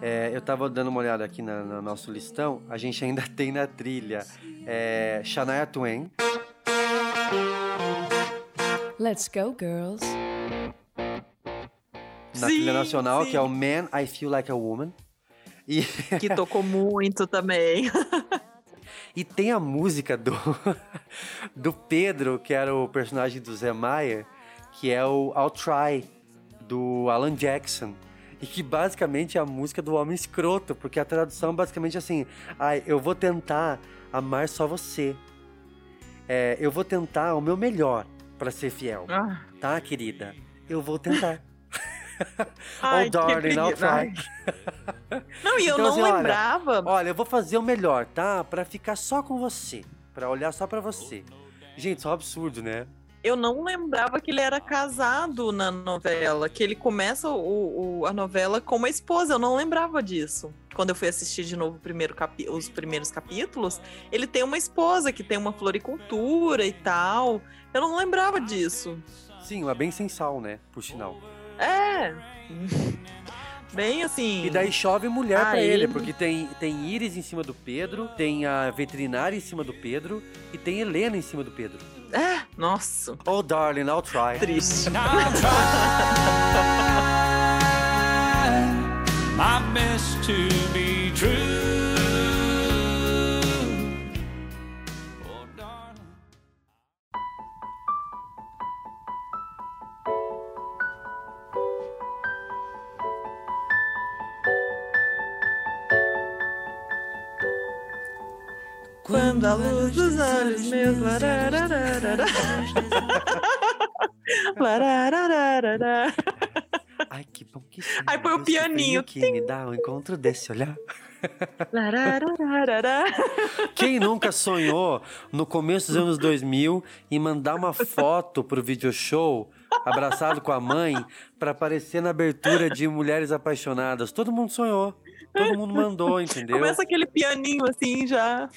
é, eu tava dando uma olhada aqui na- no nosso listão. A gente ainda [laughs] tem na trilha é, Shania Twain. Let's go, girls. Na trilha nacional, que é o Man, I Feel Like a Woman. E, Que [laughs] tocou muito também. e tem a música do, [laughs] do Pedro, que era o personagem do Zé Maier, que é o I'll Try, do Alan Jackson. E que basicamente é a música do homem escroto, porque a tradução é basicamente assim: Ai, eu vou tentar amar só você. É, eu vou tentar o meu melhor pra ser fiel. Ah. Tá, querida? Eu vou tentar. [laughs] Ai, oh, darling, I'll try. Não, e eu Então, não assim, olha, lembrava. Olha, eu vou fazer o melhor, tá? Pra ficar só com você. Pra olhar só pra você. Gente, isso é um absurdo, né? Eu não lembrava que ele era casado na novela, que ele começa o, o- a novela com uma esposa. Eu não lembrava disso. Quando eu fui assistir de novo o primeiro os primeiros capítulos, ele tem uma esposa que tem uma floricultura e tal. Eu não lembrava disso. Sim, mas bem sem sal, né? Por sinal. É. Bem assim. E daí chove mulher pra Aí- ele, porque tem, tem Iris em cima do Pedro, tem a veterinária em cima do Pedro e tem Helena em cima do Pedro. É, nossa. Oh, darling, I'll try. Triste. my best to Quando a luz dos olhos meus. Ai, que bom que Aí põe o pianinho. que me dá o encontro desse olhar. Quem nunca sonhou no começo dos anos 2000 em mandar uma foto pro video show abraçado com a mãe pra aparecer na abertura de Mulheres Apaixonadas? Todo mundo sonhou. Todo mundo mandou, entendeu? Começa aquele pianinho assim já.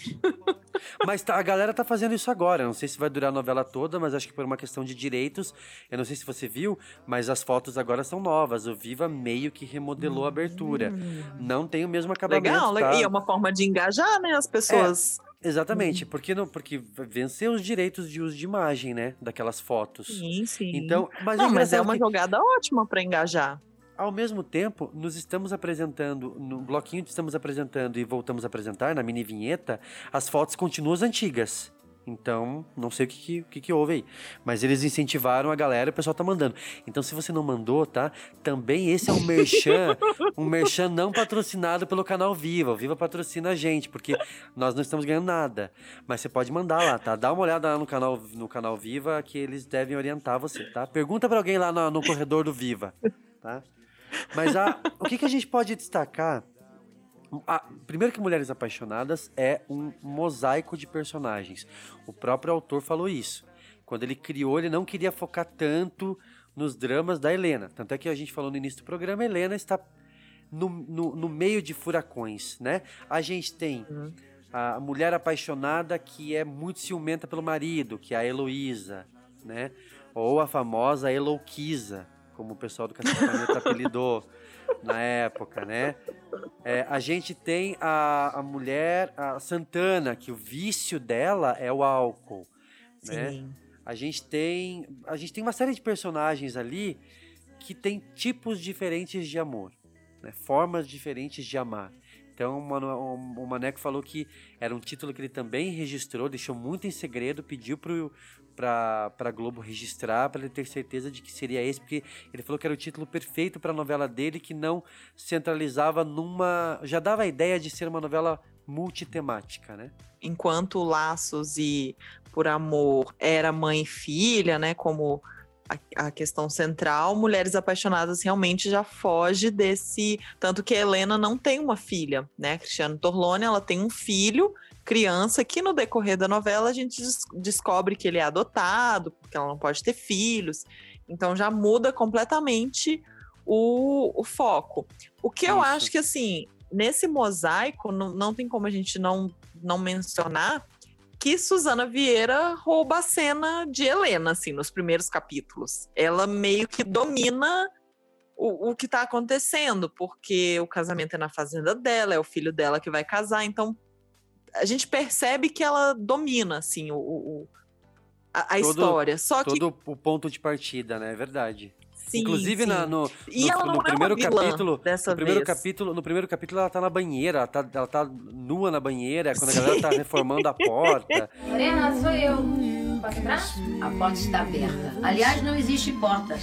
Mas tá- a galera tá fazendo isso agora. Eu Não sei se vai durar a novela toda, mas acho que por uma questão de direitos. Eu não sei se você viu, mas as fotos agora são novas. O Viva meio que remodelou a abertura. Não tem o mesmo acabamento. Legal, tá? e é uma forma de engajar, né, as pessoas. É, exatamente, porque não, porque venceu os direitos de uso de imagem, né, daquelas fotos. Sim, sim. Então, mas, Não, é, mas é uma que, jogada ótima pra engajar. Ao mesmo tempo, nos estamos apresentando, no bloquinho estamos apresentando e voltamos a apresentar, na mini vinheta, as fotos continuam as antigas. Então, não sei o que, que, que, que houve aí. Mas eles incentivaram a galera e o pessoal tá mandando. Então, se você não mandou, tá? Também esse é um merchan, [laughs] um merchan não patrocinado pelo canal Viva. O Viva patrocina a gente, porque nós não estamos ganhando nada. Mas você pode mandar lá, tá? Dá uma olhada lá no canal, no canal Viva que eles devem orientar você, tá? Pergunta pra alguém lá no, no corredor do Viva, tá? Mas a, o que, que a gente pode destacar? A- primeiro que Mulheres Apaixonadas é um mosaico de personagens. O próprio autor falou isso. Quando ele criou, ele não queria focar tanto nos dramas da Helena. Tanto é que a gente falou no início do programa, a Helena está no, no, no meio de furacões, né? A gente tem a mulher apaixonada que é muito ciumenta pelo marido, que é a Heloísa, né? Ou a famosa Elouquisa, como o pessoal do Cacete Planeta apelidou [laughs] na época, né? É, a gente tem a, a mulher, a Santana, que o vício dela é o álcool, né? Sim. a gente tem a gente tem uma série de personagens ali que tem tipos diferentes de amor, né? formas diferentes de amar. Então o Maneco falou que era um título que ele também registrou, deixou muito em segredo, pediu pra, pra Globo registrar, para ele ter certeza de que seria esse, porque ele falou que era o título perfeito para a novela dele, que não centralizava numa. Já dava a ideia de ser uma novela multitemática, né? enquanto Laços e Por Amor era mãe e filha, né, como a, a questão central, Mulheres Apaixonadas realmente já foge desse, tanto que a Helena não tem uma filha, né, Cristiano Torlone, ela tem um filho, criança, que no decorrer da novela a gente des- descobre que ele é adotado, porque ela não pode ter filhos, então já muda completamente o, o foco. O que eu Isso. acho que, assim, nesse mosaico, não, não tem como a gente não, não mencionar que Suzana Vieira rouba a cena de Helena, assim, nos primeiros capítulos. Ela meio que domina o, o que tá acontecendo, porque o casamento é na fazenda dela, é o filho dela que vai casar, então a gente percebe que ela domina, assim, o, o- a, a Todo- história. Só que todo o ponto de partida, né? É verdade. Sim, Inclusive na- sim. no, E no, no não é primeiro vilã capítulo, dessa no primeiro vez. capítulo, no primeiro capítulo ela tá na banheira, ela tá, ela tá nua na banheira, quando a galera tá reformando a porta. [laughs] Morena, sou eu. Posso entrar? A porta está aberta. Aliás, não existe porta.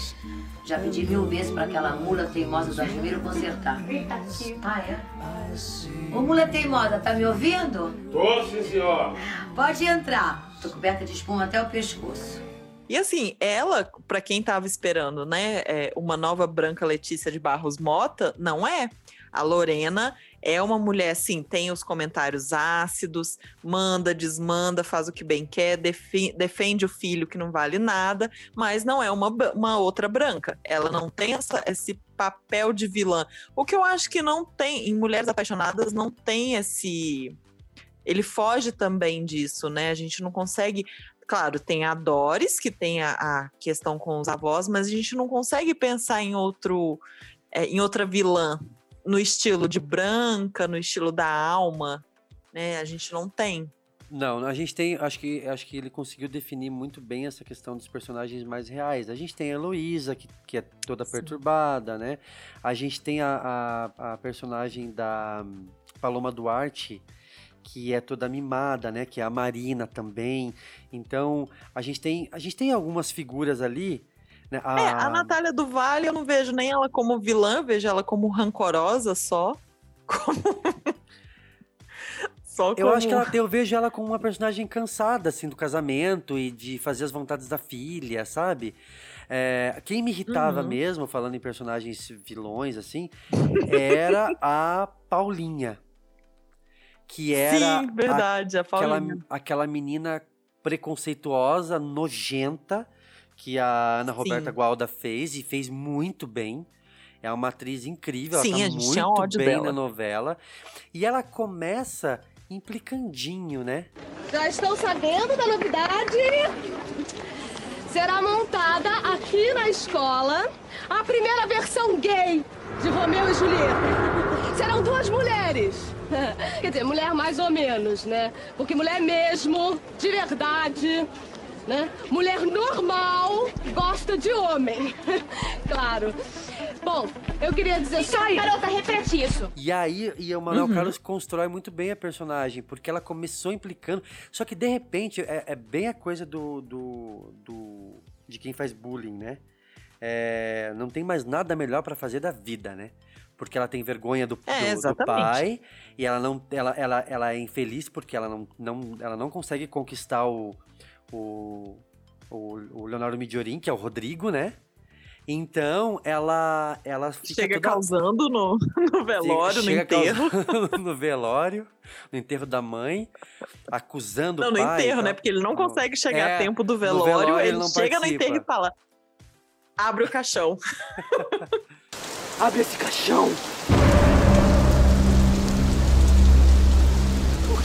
Já pedi mil vezes para aquela mula teimosa do Argemiro consertar. Ah, é? Ô, mula teimosa, tá me ouvindo? Tô, sim, senhor. Pode entrar. Tô coberta de espuma até o pescoço. E assim, ela, pra quem tava esperando, né, é, uma nova Branca Letícia de Barros Mota, não é. A Lorena é uma mulher, assim, tem os comentários ácidos, manda, desmanda, faz o que bem quer, defende o filho que não vale nada, mas não é uma, uma outra branca. Ela não tem essa- esse papel de vilã. O que eu acho que não tem, em Mulheres Apaixonadas, não tem esse. Ele foge também disso, né? A gente não consegue Claro, tem a Doris, que tem a, a questão com os avós, mas a gente não consegue pensar em outro, é, em outra vilã no estilo de branca, no estilo da alma, né? A gente não tem. Não, a gente tem, acho que, acho que ele conseguiu definir muito bem essa questão dos personagens mais reais. A gente tem a Heloísa, que, que é toda perturbada, né? A gente tem a, a, a personagem da Paloma Duarte, que é toda mimada, né? Que é a Marina também. Então, a gente tem, a gente tem algumas figuras ali, né? A, É, a Natália do Vale, eu não vejo nem ela como vilã, vejo ela como rancorosa só. [laughs] Como... só Eu acho que como- ela, eu vejo ela como uma personagem cansada, assim, do casamento e de fazer as vontades da filha, sabe? É, quem me irritava Uhum. mesmo, falando em personagens vilões, assim, era a Paulinha. Que era Sim, verdade, a aquela, Paulinha. aquela menina preconceituosa, nojenta, que a Ana Roberta Sim. Gualda fez e fez muito bem. É uma atriz incrível, Sim, ela a tá muito bem dela. na novela. E ela começa implicandinho, né? Já estão sabendo da novidade? Será montada aqui na escola a primeira versão gay de Romeu e Julieta. Serão duas mulheres. [laughs] Quer dizer, mulher mais ou menos, né? Porque mulher mesmo, de verdade, né? Mulher normal gosta de homem. [laughs] Claro. Bom, eu queria dizer só isso. Garota, repete isso. E aí, e o Manuel Uhum. Carlos constrói muito bem a personagem, porque ela começou implicando. Só que de repente é, é bem a coisa do, do, do- de quem faz bullying, né? É, não tem mais nada melhor pra fazer da vida, né? Porque ela tem vergonha do, É, do- do, pai e ela não, ela, ela, ela é infeliz porque ela não, não, ela não consegue conquistar o, o, o, o Leonardo Midiorin, que é o Rodrigo, né? Então ela, ela fica Chega toda- causando no, [laughs] no velório, no Chega enterro. causando [laughs] no velório, no enterro da mãe, acusando Não, o no pai. e enterro, tal. né? Porque ele não consegue chegar É, a tempo do no velório, velório ele ele não chega no participa. enterro e fala: abre o caixão. [laughs] Abre esse caixão!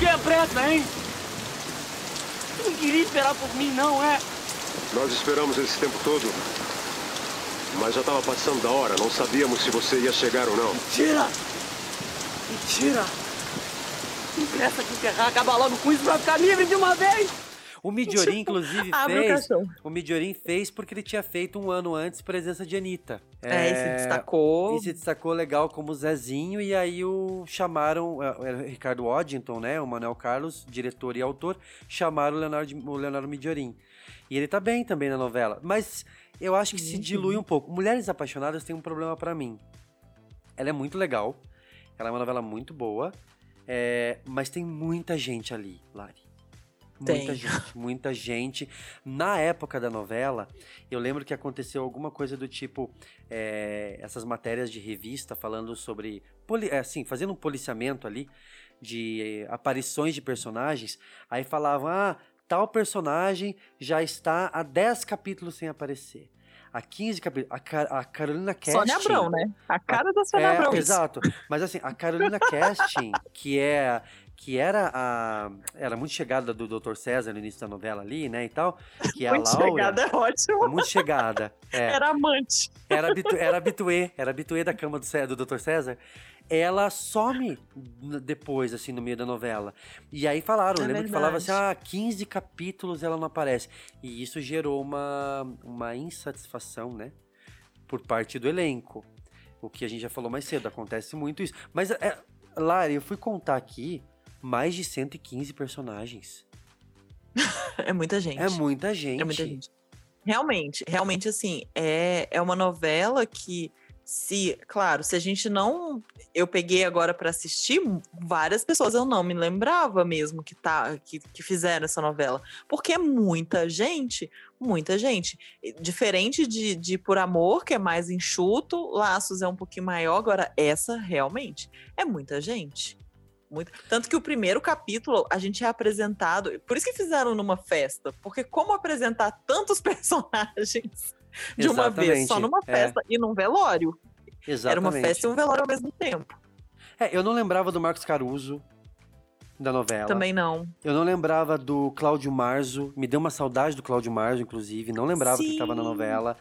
Que a pressa, hein? Tu não queria esperar por mim, não, é? Nós esperamos esse tempo todo. Mas já estava passando da hora, não sabíamos se você ia chegar ou não. Mentira! Mentira! Não pressa de enterrar, acaba logo com isso pra ficar livre de uma vez! O Midiorin, inclusive, o fez. caixão. O Midiorin fez porque ele tinha feito um ano antes presença de Anitta. É, e se destacou. E se destacou legal como Zezinho, e aí o chamaram, é, era o Ricardo Waddington, né? O Manuel Carlos, diretor e autor, chamaram o Leonardo, o Leonardo Midiorin. E ele tá bem também na novela. Mas eu acho que se dilui um pouco. Mulheres Apaixonadas tem um problema pra mim. Ela é muito legal. Ela é uma novela muito boa. é, mas tem muita gente ali, Lari. Muita gente, muita gente. Na época da novela, eu lembro que aconteceu alguma coisa do tipo é, essas matérias de revista falando sobre, é, assim, fazendo um policiamento ali de aparições de personagens. Aí falavam, ah, tal personagem já está há 10 capítulos sem aparecer. Há 15 capítulos. A, a Carolina Casting. Sônia Abrão, né? A cara da Sônia É, Abrão. Exato. Mas assim, a Carolina Casting, que é que era a era muito chegada do Dr. César no início da novela ali, né, e tal, que é Muito a Laura. chegada é ótimo. Muito chegada. é. Era amante. Era, era habituê, era habituê da cama do, do Dr. César. Ela some depois, assim, no meio da novela. E aí falaram, É lembro que falava assim, ah, 15 capítulos ela não aparece. E isso gerou uma, uma insatisfação, né? Por parte do elenco. O que a gente já falou mais cedo, acontece muito isso. Mas, é, Lari, eu fui contar aqui mais de 115 personagens. [laughs] É muita gente. É muita gente. É muita gente. Realmente, realmente, assim, é, é uma novela que, se, claro, se a gente não. Eu peguei agora pra assistir, várias pessoas eu não me lembrava mesmo que, tá, que, que fizeram essa novela. Porque é muita gente, muita gente. Diferente de, de Por Amor, que é mais enxuto, Laços é um pouquinho maior, agora essa realmente é muita gente. Muito. Tanto que o primeiro capítulo a gente é apresentado. Por isso que fizeram numa festa. Porque como apresentar tantos [laughs] personagens [laughs] de uma vez só Exatamente, numa é. festa e num velório? Era uma Exatamente. festa e um velório ao mesmo tempo. É, eu não lembrava do Marcos Caruso da novela. Também não. Eu não lembrava do Cláudio Marzo. Me deu uma saudade do Cláudio Marzo, inclusive. Não lembrava que estava na Sim. novela.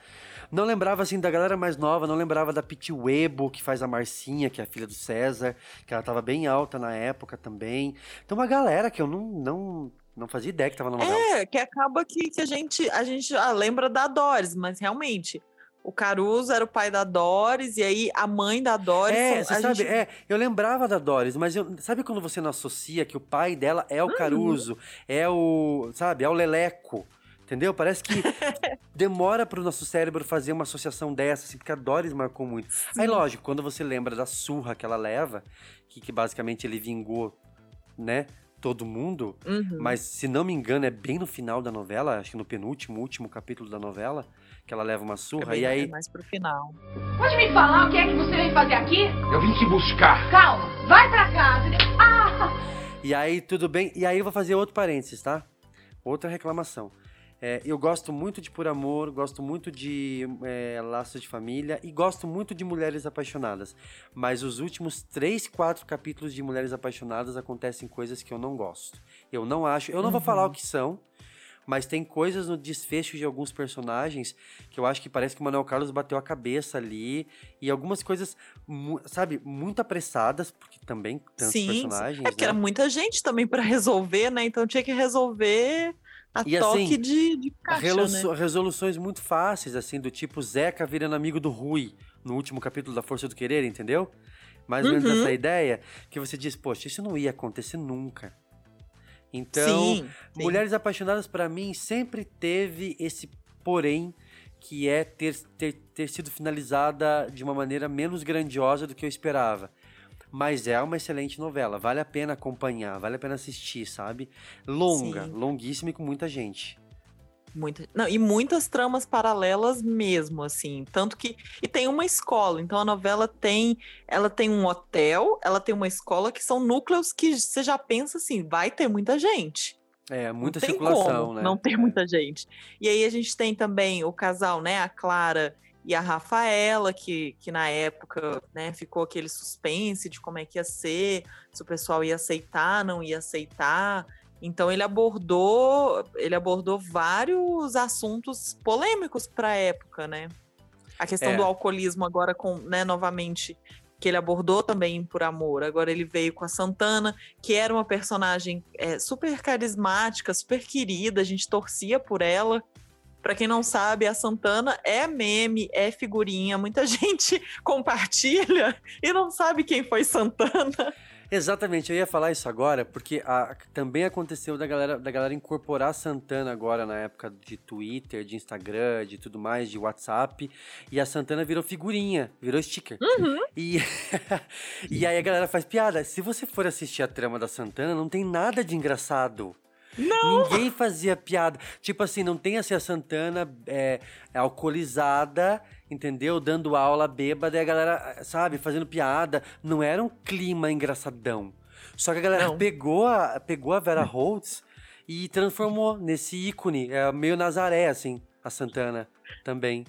Não lembrava, assim, da galera mais nova. Não lembrava da Piti Webo, que faz a Marcinha, que é a filha do César. Que ela tava bem alta na época também. Então, uma galera que eu não, não, não fazia ideia que tava na novela. É, que acaba que, que a gente, a gente ah, lembra da Doris, mas realmente. O Caruso era o pai da Doris, e aí a mãe da Doris. É, você sabe, gente- é, eu lembrava da Doris, mas eu, sabe quando você não associa que o pai dela é o Uhum. Caruso, é o, sabe, é o Leleco, entendeu? Parece que [laughs] demora pro nosso cérebro fazer uma associação dessa, assim, porque a Doris marcou muito. Aí, lógico, quando você lembra da surra que ela leva, que, que basicamente ele vingou, né, todo mundo, Uhum. mas se não me engano é bem no final da novela, acho que no penúltimo, último capítulo da novela, que ela leva uma surra, e aí... mais pro final. Pode me falar o que é que você veio fazer aqui? Eu vim te buscar. Calma, vai pra casa. Ah! E aí, tudo bem. E aí, eu vou fazer outro parênteses, tá? Outra reclamação. É, eu gosto muito de Por Amor, gosto muito de é, Laços de Família e gosto muito de Mulheres Apaixonadas. Mas os últimos três, quatro capítulos de Mulheres Apaixonadas acontecem coisas que eu não gosto. Eu não acho. Eu não vou falar o que são, mas tem coisas no desfecho de alguns personagens que eu acho que parece que o Manuel Carlos bateu a cabeça ali. E algumas coisas, sabe, muito apressadas, porque também tantos Sim, personagens. é porque né? era muita gente também pra resolver, né? Então tinha que resolver a E toque assim, de, de caixa, Relu- né? Resoluções muito fáceis, assim, do tipo Zeca virando amigo do Rui no último capítulo da Força do Querer, entendeu? Mais ou menos Uhum. essa ideia que você diz, poxa, isso não ia acontecer nunca. Então, Sim, sim. Mulheres Apaixonadas, pra mim, sempre teve esse porém que é ter, ter, ter sido finalizada de uma maneira menos grandiosa do que eu esperava. Mas é uma excelente novela, vale a pena acompanhar, vale a pena assistir, sabe? Longa, Sim. longuíssima e com muita gente. Muita, não, e muitas tramas paralelas mesmo, assim. Tanto que. E tem uma escola. Então a novela tem. Ela tem um hotel, ela tem uma escola que são núcleos que você já pensa assim, vai ter muita gente. É, muita não tem circulação, né? Não tem muita gente. E aí a gente tem também o casal, né? A Clara e a Rafaela, que, que na época né, ficou aquele suspense de como é que ia ser, se o pessoal ia aceitar, não ia aceitar. Então ele abordou, ele abordou vários assuntos polêmicos para a época, né? A questão É. do alcoolismo agora com, né, novamente que ele abordou também Por Amor. Agora ele veio com a Santana, que era uma personagem é, super carismática, super querida, a gente torcia por ela. Pra quem não sabe, a Santana é meme, é figurinha, muita [laughs] gente compartilha e não sabe quem foi Santana. Exatamente, eu ia falar isso agora, porque a- também aconteceu da galera, da galera incorporar Santana agora na época de Twitter, de Instagram, de tudo mais, de WhatsApp, e a Santana virou figurinha, virou sticker. [laughs] E, [laughs] e aí a galera faz piada. Se você for assistir a trama da Santana, não tem nada de engraçado. Não! Ninguém fazia piada. Tipo assim, não tem assim a Santana é, é alcoolizada, entendeu? Dando aula bêbada e a galera, sabe, fazendo piada. Não era um clima engraçadão. Só que a galera pegou a, pegou a Vera Holtz e transformou nesse ícone. É meio Nazaré, assim, a Santana também.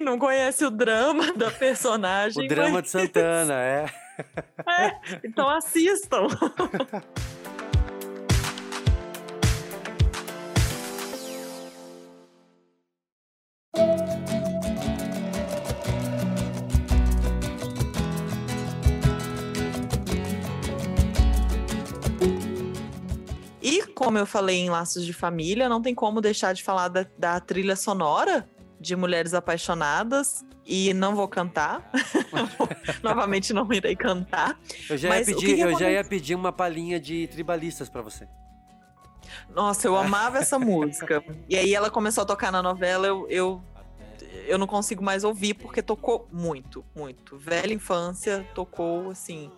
Não conhece o drama da personagem. O drama mas- de Santana, é. É, então assistam. [laughs] como eu falei em Laços de Família, não tem como deixar de falar da, da trilha sonora de Mulheres Apaixonadas. E não vou cantar. [laughs] Novamente não irei cantar. Eu já, ia pedir, eu já ia pedir uma palhinha de tribalistas pra você. Nossa, eu amava essa [laughs] música. E aí ela começou a tocar na novela, eu, eu, eu não consigo mais ouvir, porque tocou muito, muito. Velha infância, tocou assim.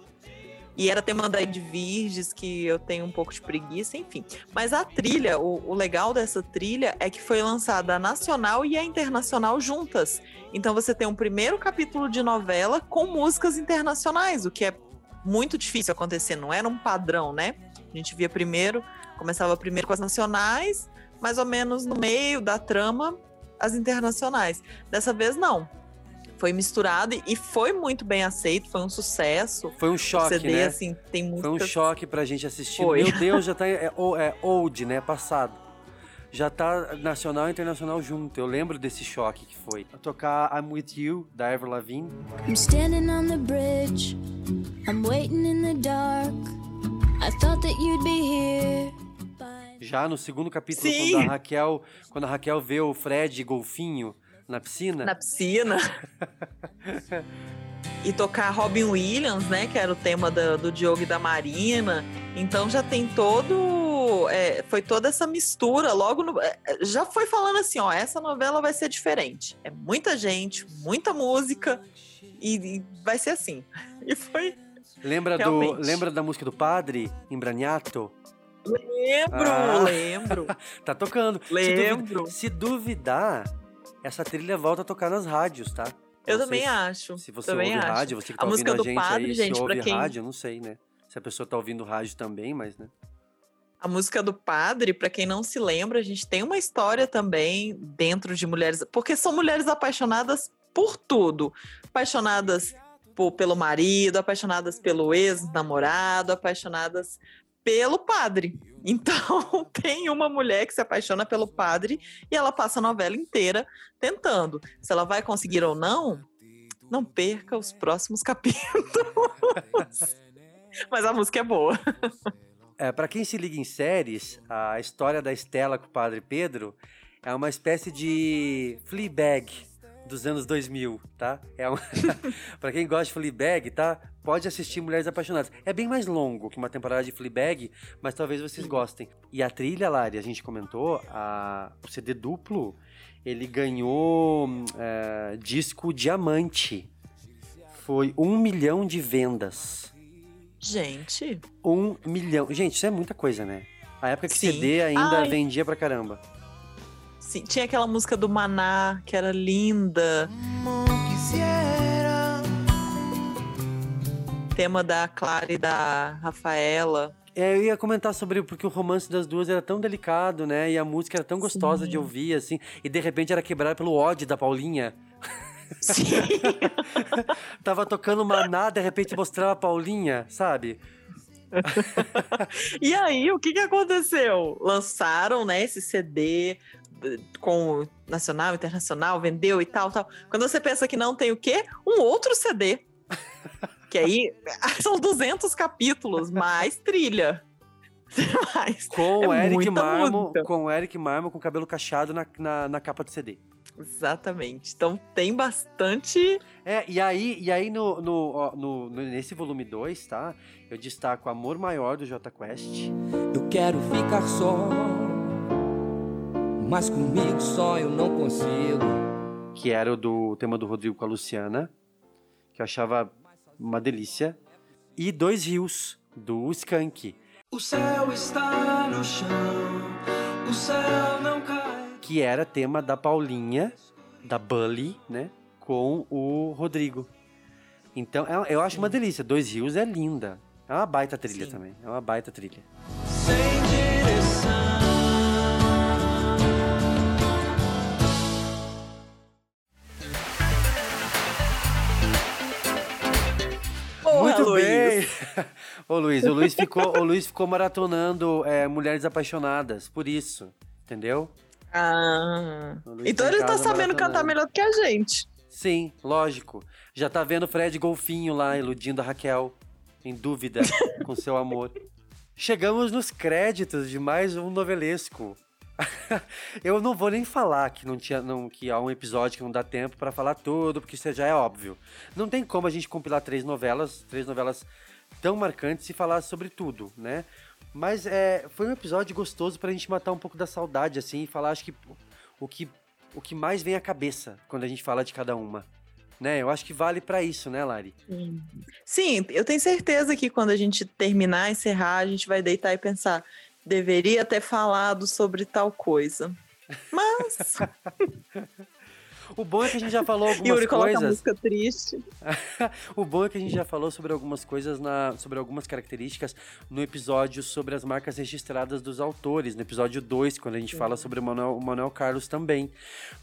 E era tema da Ed Virges, que eu tenho um pouco de preguiça, enfim. Mas a trilha, o, o legal dessa trilha é que foi lançada a nacional e a internacional juntas. Então você tem um primeiro capítulo de novela com músicas internacionais, o que é muito difícil acontecer, não era um padrão, né? A gente via primeiro, começava primeiro com as nacionais, mais ou menos no meio da trama, as internacionais. Dessa vez não. Foi misturado e- foi muito bem aceito, foi um sucesso. Foi um O choque, CD, né? assim, tem Foi um choque pra gente assistir. Foi. Meu [laughs] Deus, já tá. É, o- é old, né? Passado. Já tá nacional e internacional junto. Eu lembro desse choque que foi. Tocar I'm With You, da Avril Lavigne. I'm standing on the bridge. I'm waiting in the dark. I thought that you'd be here. Já no segundo capítulo, Sim. quando a Raquel. Quando a Raquel vê o Fred golfinho na piscina. Na piscina. [laughs] e tocar Robin Williams, né? Que era o tema da- do Diogo e da Marina. Então já tem todo. é, foi toda essa mistura. Logo no- é, já foi falando assim: ó, essa novela vai ser diferente. É muita gente, muita música. E, e vai ser assim. [laughs] E foi. Lembra, do, lembra da música do padre, Embraniato? Lembro, Ah. lembro. [laughs] tá tocando. Lembro. Se duvidar, essa trilha volta a tocar nas rádios, tá? Eu Não também se- acho. Se você também ouve acho. rádio, você que tá a ouvindo a gente padre, aí, gente, se ouve quem rádio, eu não sei, né? Se a pessoa tá ouvindo rádio também, mas, né? A música do padre, pra quem não se lembra, a gente tem uma história também dentro de mulheres, porque são mulheres apaixonadas por tudo, apaixonadas por- pelo marido, apaixonadas pelo ex-namorado, apaixonadas pelo padre. Então, [laughs] tem uma mulher que se apaixona pelo padre e ela passa a novela inteira tentando. Se ela vai conseguir ou não, não perca os próximos [laughs] capítulos. Mas a música é boa. É, para quem se liga em séries, a história da Estela com o Padre Pedro é uma espécie de Fleabag dos anos 2000, tá? É [laughs] uma... para quem gosta de Fleabag, tá? Pode assistir Mulheres Apaixonadas. É bem mais longo que uma temporada de Fleabag, mas talvez vocês gostem. E a trilha, Lari, a gente comentou, a... o CD duplo, ele ganhou é, disco diamante. Foi um milhão de vendas. Gente, Um milhão. Gente, isso é muita coisa, né? A época que Sim. CD ainda Ai. vendia pra caramba. Sim, tinha aquela música do Maná, que era linda. Tema da Clara e da Rafaela. É, eu ia comentar sobre porque o romance das duas era tão delicado, né? E a música era tão gostosa de ouvir, assim. E de repente era quebrada pelo ódio da Paulinha. Sim. [laughs] Tava tocando Maná, de repente mostrava a Paulinha, sabe? [laughs] E aí, o que, que aconteceu? Lançaram, né, esse CD com nacional, internacional, vendeu e tal, tal. Quando você pensa que não tem o quê? Um outro CD. [laughs] Que aí são 200 capítulos, mais trilha. [laughs] Mais. Com o É Eric muita Marmo, com o Eric Marmo com cabelo cacheado na, na, na capa do CD. Exatamente. Então tem bastante. É, e aí, e aí no, no- no- nesse volume 2, tá? Eu destaco Amor Maior do J Quest. Eu quero ficar só, mas comigo só eu não consigo. que era o do tema do Rodrigo com a Luciana, que eu achava uma delícia. E Dois Rios, do Skank, O céu está no chão, o céu não cai. que era tema da Paulinha, da Bully, né? Com o Rodrigo. Então, é- eu acho uma delícia. Dois Rios é linda. É uma baita trilha também. É uma baita trilha. Sem direção. Ô Luiz, o Luiz ficou, o Luiz ficou maratonando é, Mulheres Apaixonadas, por isso. Entendeu? Ah. Então tá ele tá sabendo cantar melhor do que a gente. Sim, lógico. Já tá vendo o Fred Golfinho lá, iludindo a Raquel, em dúvida [laughs] com seu amor. Chegamos nos créditos de mais um novelesco. [laughs] Eu não vou nem falar que não tinha, não, que há um episódio que não dá tempo pra falar tudo, porque isso já é óbvio. Não tem como a gente compilar três novelas, três novelas tão marcantes e falar sobre tudo, né? Mas é, foi um episódio gostoso pra gente matar um pouco da saudade, assim, e falar, acho que o que, o que mais vem à cabeça quando a gente fala de cada uma. Né? Eu acho que vale pra isso, né, Lari? Sim, eu tenho certeza que quando a gente terminar, encerrar, a gente vai deitar e pensar, deveria ter falado sobre tal coisa. Mas. [laughs] O bom é que a gente já falou [laughs] algumas Yuri coisas. música triste. [laughs] o bom é que a gente já falou sobre algumas coisas, na, sobre algumas características no episódio sobre as marcas registradas dos autores, no episódio 2, quando a gente fala sobre o Manuel, o Manuel Carlos também.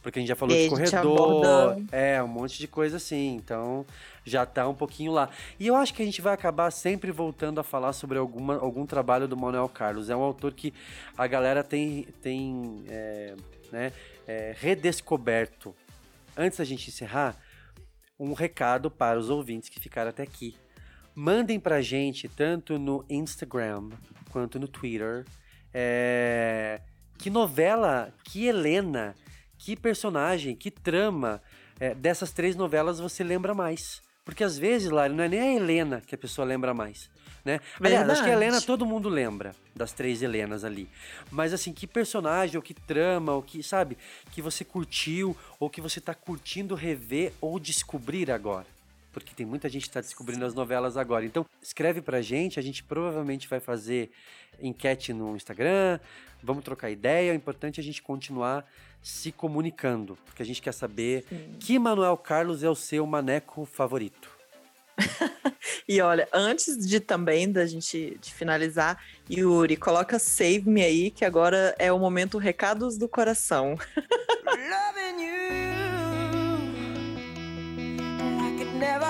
Porque a gente já falou E de corredor, é, um monte de coisa assim, então já tá um pouquinho lá. E eu acho que a gente vai acabar sempre voltando a falar sobre alguma, algum trabalho do Manuel Carlos. É um autor que a galera tem, tem é, né, é, redescoberto. Antes da gente encerrar, um recado para os ouvintes que ficaram até aqui. Mandem pra gente, tanto no Instagram quanto no Twitter, é, que novela, que Helena, que personagem, que trama é, dessas três novelas você lembra mais. Porque às vezes, Lari, não é nem a Helena que a pessoa lembra mais. Né? Aliás, acho que a. Helena todo mundo lembra das três Helenas ali. Mas assim, que personagem, ou que trama, ou que, sabe, que você curtiu, ou que você tá curtindo rever ou descobrir agora. Porque tem muita gente que tá descobrindo as novelas agora. Então, escreve pra gente, a gente provavelmente vai fazer enquete no Instagram, vamos trocar ideia. O importante é a gente continuar se comunicando, porque a gente quer saber que Manuel Carlos é o seu maneco favorito. [laughs] E olha, antes de também da gente de finalizar, Yuri, coloca Save Me aí, que agora é o momento Recados do Coração. Loving you like it never.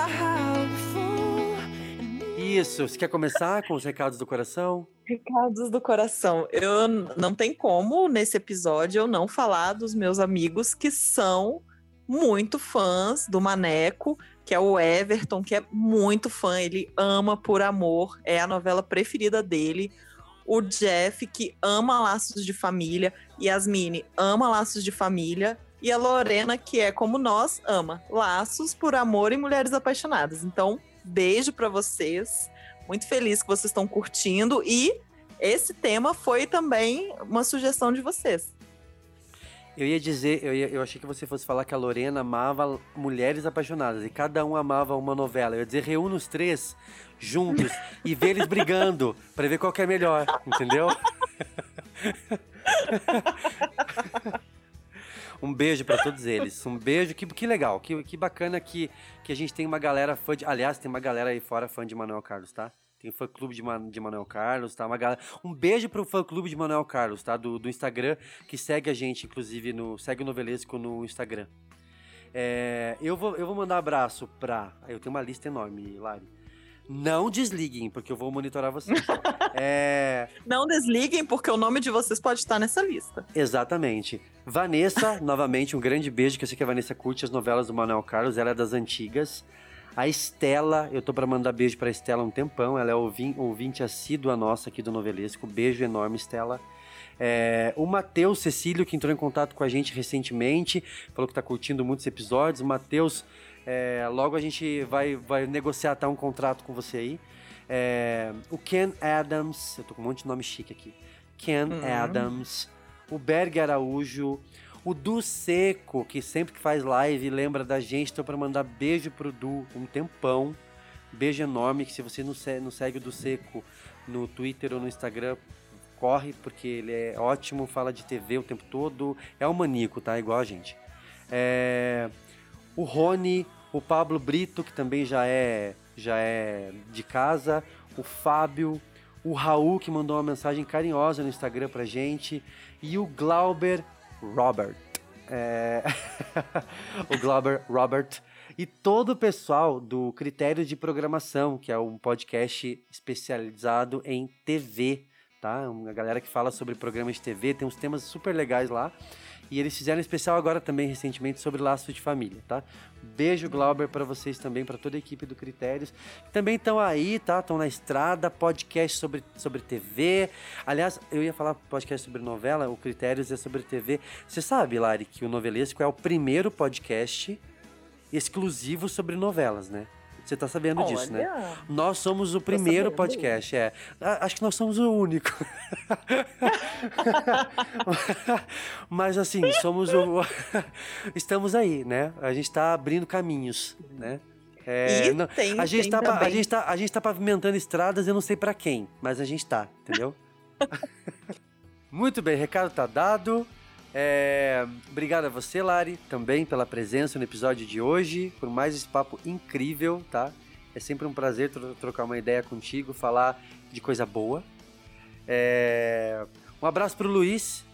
Isso, você quer começar com os recados do coração? Recados do coração. Eu não tem como nesse episódio eu não falar dos meus amigos que são muito fãs do Maneco, que é o Everton, que é muito fã, ele ama por amor, é a novela preferida dele. O Jeff, que ama Laços de Família, Yasmine ama Laços de Família, e a Lorena, que é como nós, ama Laços por Amor e Mulheres Apaixonadas. Então, beijo pra vocês. Muito feliz que vocês estão curtindo e esse tema foi também uma sugestão de vocês. Eu ia dizer, eu, ia- eu achei que você fosse falar que a Lorena amava mulheres apaixonadas e cada um amava uma novela. Eu ia dizer, reúna os três juntos [laughs] e vê eles brigando pra ver qual que é melhor, entendeu? [laughs] Um beijo pra todos eles. Um beijo, que, que legal, que, que bacana que, que a gente tem uma galera fã de. Aliás, tem uma galera aí fora fã de Manuel Carlos, tá? Tem fã clube de, Man, de Manuel Carlos, tá? Uma galera, um beijo pro fã clube de Manuel Carlos, tá? Do, do Instagram, que segue a gente, inclusive, no. Segue o Novelesco no Instagram. É, eu, vou, eu vou mandar abraço pra. Eu tenho uma lista enorme, Lari. Não desliguem, porque eu vou monitorar vocês. [laughs] é. Não desliguem, porque o nome de vocês pode estar nessa lista. Exatamente. Vanessa, [laughs] novamente, um grande beijo, que eu sei que a Vanessa curte as novelas do Manuel Carlos, ela é das antigas. A Estela, eu tô pra mandar beijo pra Estela há um tempão. Ela é ouvin- ouvinte assídua nossa aqui do Novelesco. Beijo enorme, Estela. É, o Matheus Cecílio, que entrou em contato com a gente recentemente, falou que tá curtindo muitos episódios. Matheus, é, logo a gente vai, vai negociar tá, um contrato com você aí. É, o Ken Adams, eu tô com um monte de nome chique aqui. Ken Hum. Adams, o Berg Araújo, o Du Seco, que sempre que faz live lembra da gente, tô pra mandar beijo pro Du um tempão. Beijo enorme, que se você não, se- não segue o Du Seco no Twitter ou no Instagram, corre, porque ele é ótimo, fala de TV o tempo todo. É um maníaco, tá? Igual a gente. É, O Rony, o Pablo Brito, que também já é, já é de casa. O Fábio, o Raul, que mandou uma mensagem carinhosa no Instagram pra gente. E o Glauber Robert. É, [laughs] o Glauber Robert. E todo o pessoal do Critério de Programação, que é um podcast especializado em TV, tá? Uma galera que fala sobre programas de TV, tem uns temas super legais lá. E eles fizeram um especial agora também recentemente sobre laço de família, tá? Beijo Glauber para vocês também, para toda a equipe do Critérios. Também estão aí, tá? Estão na estrada, podcast sobre, sobre TV. Aliás, eu ia falar podcast sobre novela, o Critérios é sobre TV. Você sabe, Lari, que o Novelesco é o primeiro podcast exclusivo sobre novelas, né? Você tá sabendo disso, né? Olha. Nós somos o primeiro sabendo. podcast, é. Acho que nós somos o único. [laughs] Mas assim, somos o. [laughs] Estamos aí, né? A gente tá abrindo caminhos, né? É, não- tem- a, gente tá, a, gente tá, a gente tá pavimentando estradas, eu não sei pra quem, mas a gente tá, entendeu? [laughs] Muito bem, recado tá dado. É, obrigado a você, Lari, também pela presença no episódio de hoje, por mais esse papo incrível, tá? É sempre um prazer tro- trocar uma ideia contigo, falar de coisa boa. É, um abraço pro Luiz.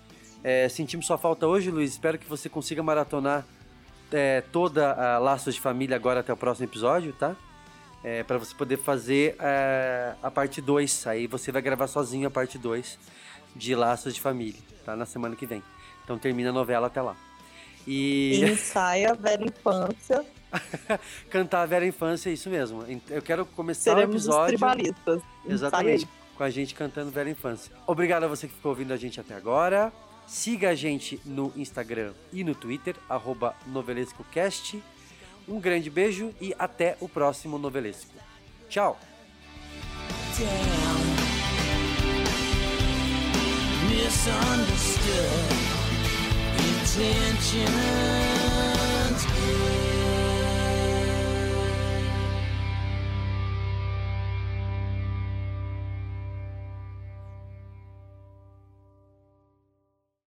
É, sentimos sua falta hoje, Luiz. Espero que você consiga maratonar é, toda a Laços de Família agora até o próximo episódio, tá? É, para você poder fazer é, a parte 2. Aí você vai gravar sozinho a parte 2 de Laços de Família, tá? Na semana que vem. Então termina a novela até lá. E [laughs] Ensaia a velha infância. [laughs] cantar a Vera Infância, isso mesmo. Eu quero começar Seremos o os episódio. tribalistas. Exatamente. Com a gente cantando Vera Infância. Obrigado a você que ficou ouvindo a gente até agora. Siga a gente no Instagram e no Twitter, arroba novelescocast. Um grande beijo e até o próximo Novelesco. Tchau! misunderstood intentions good.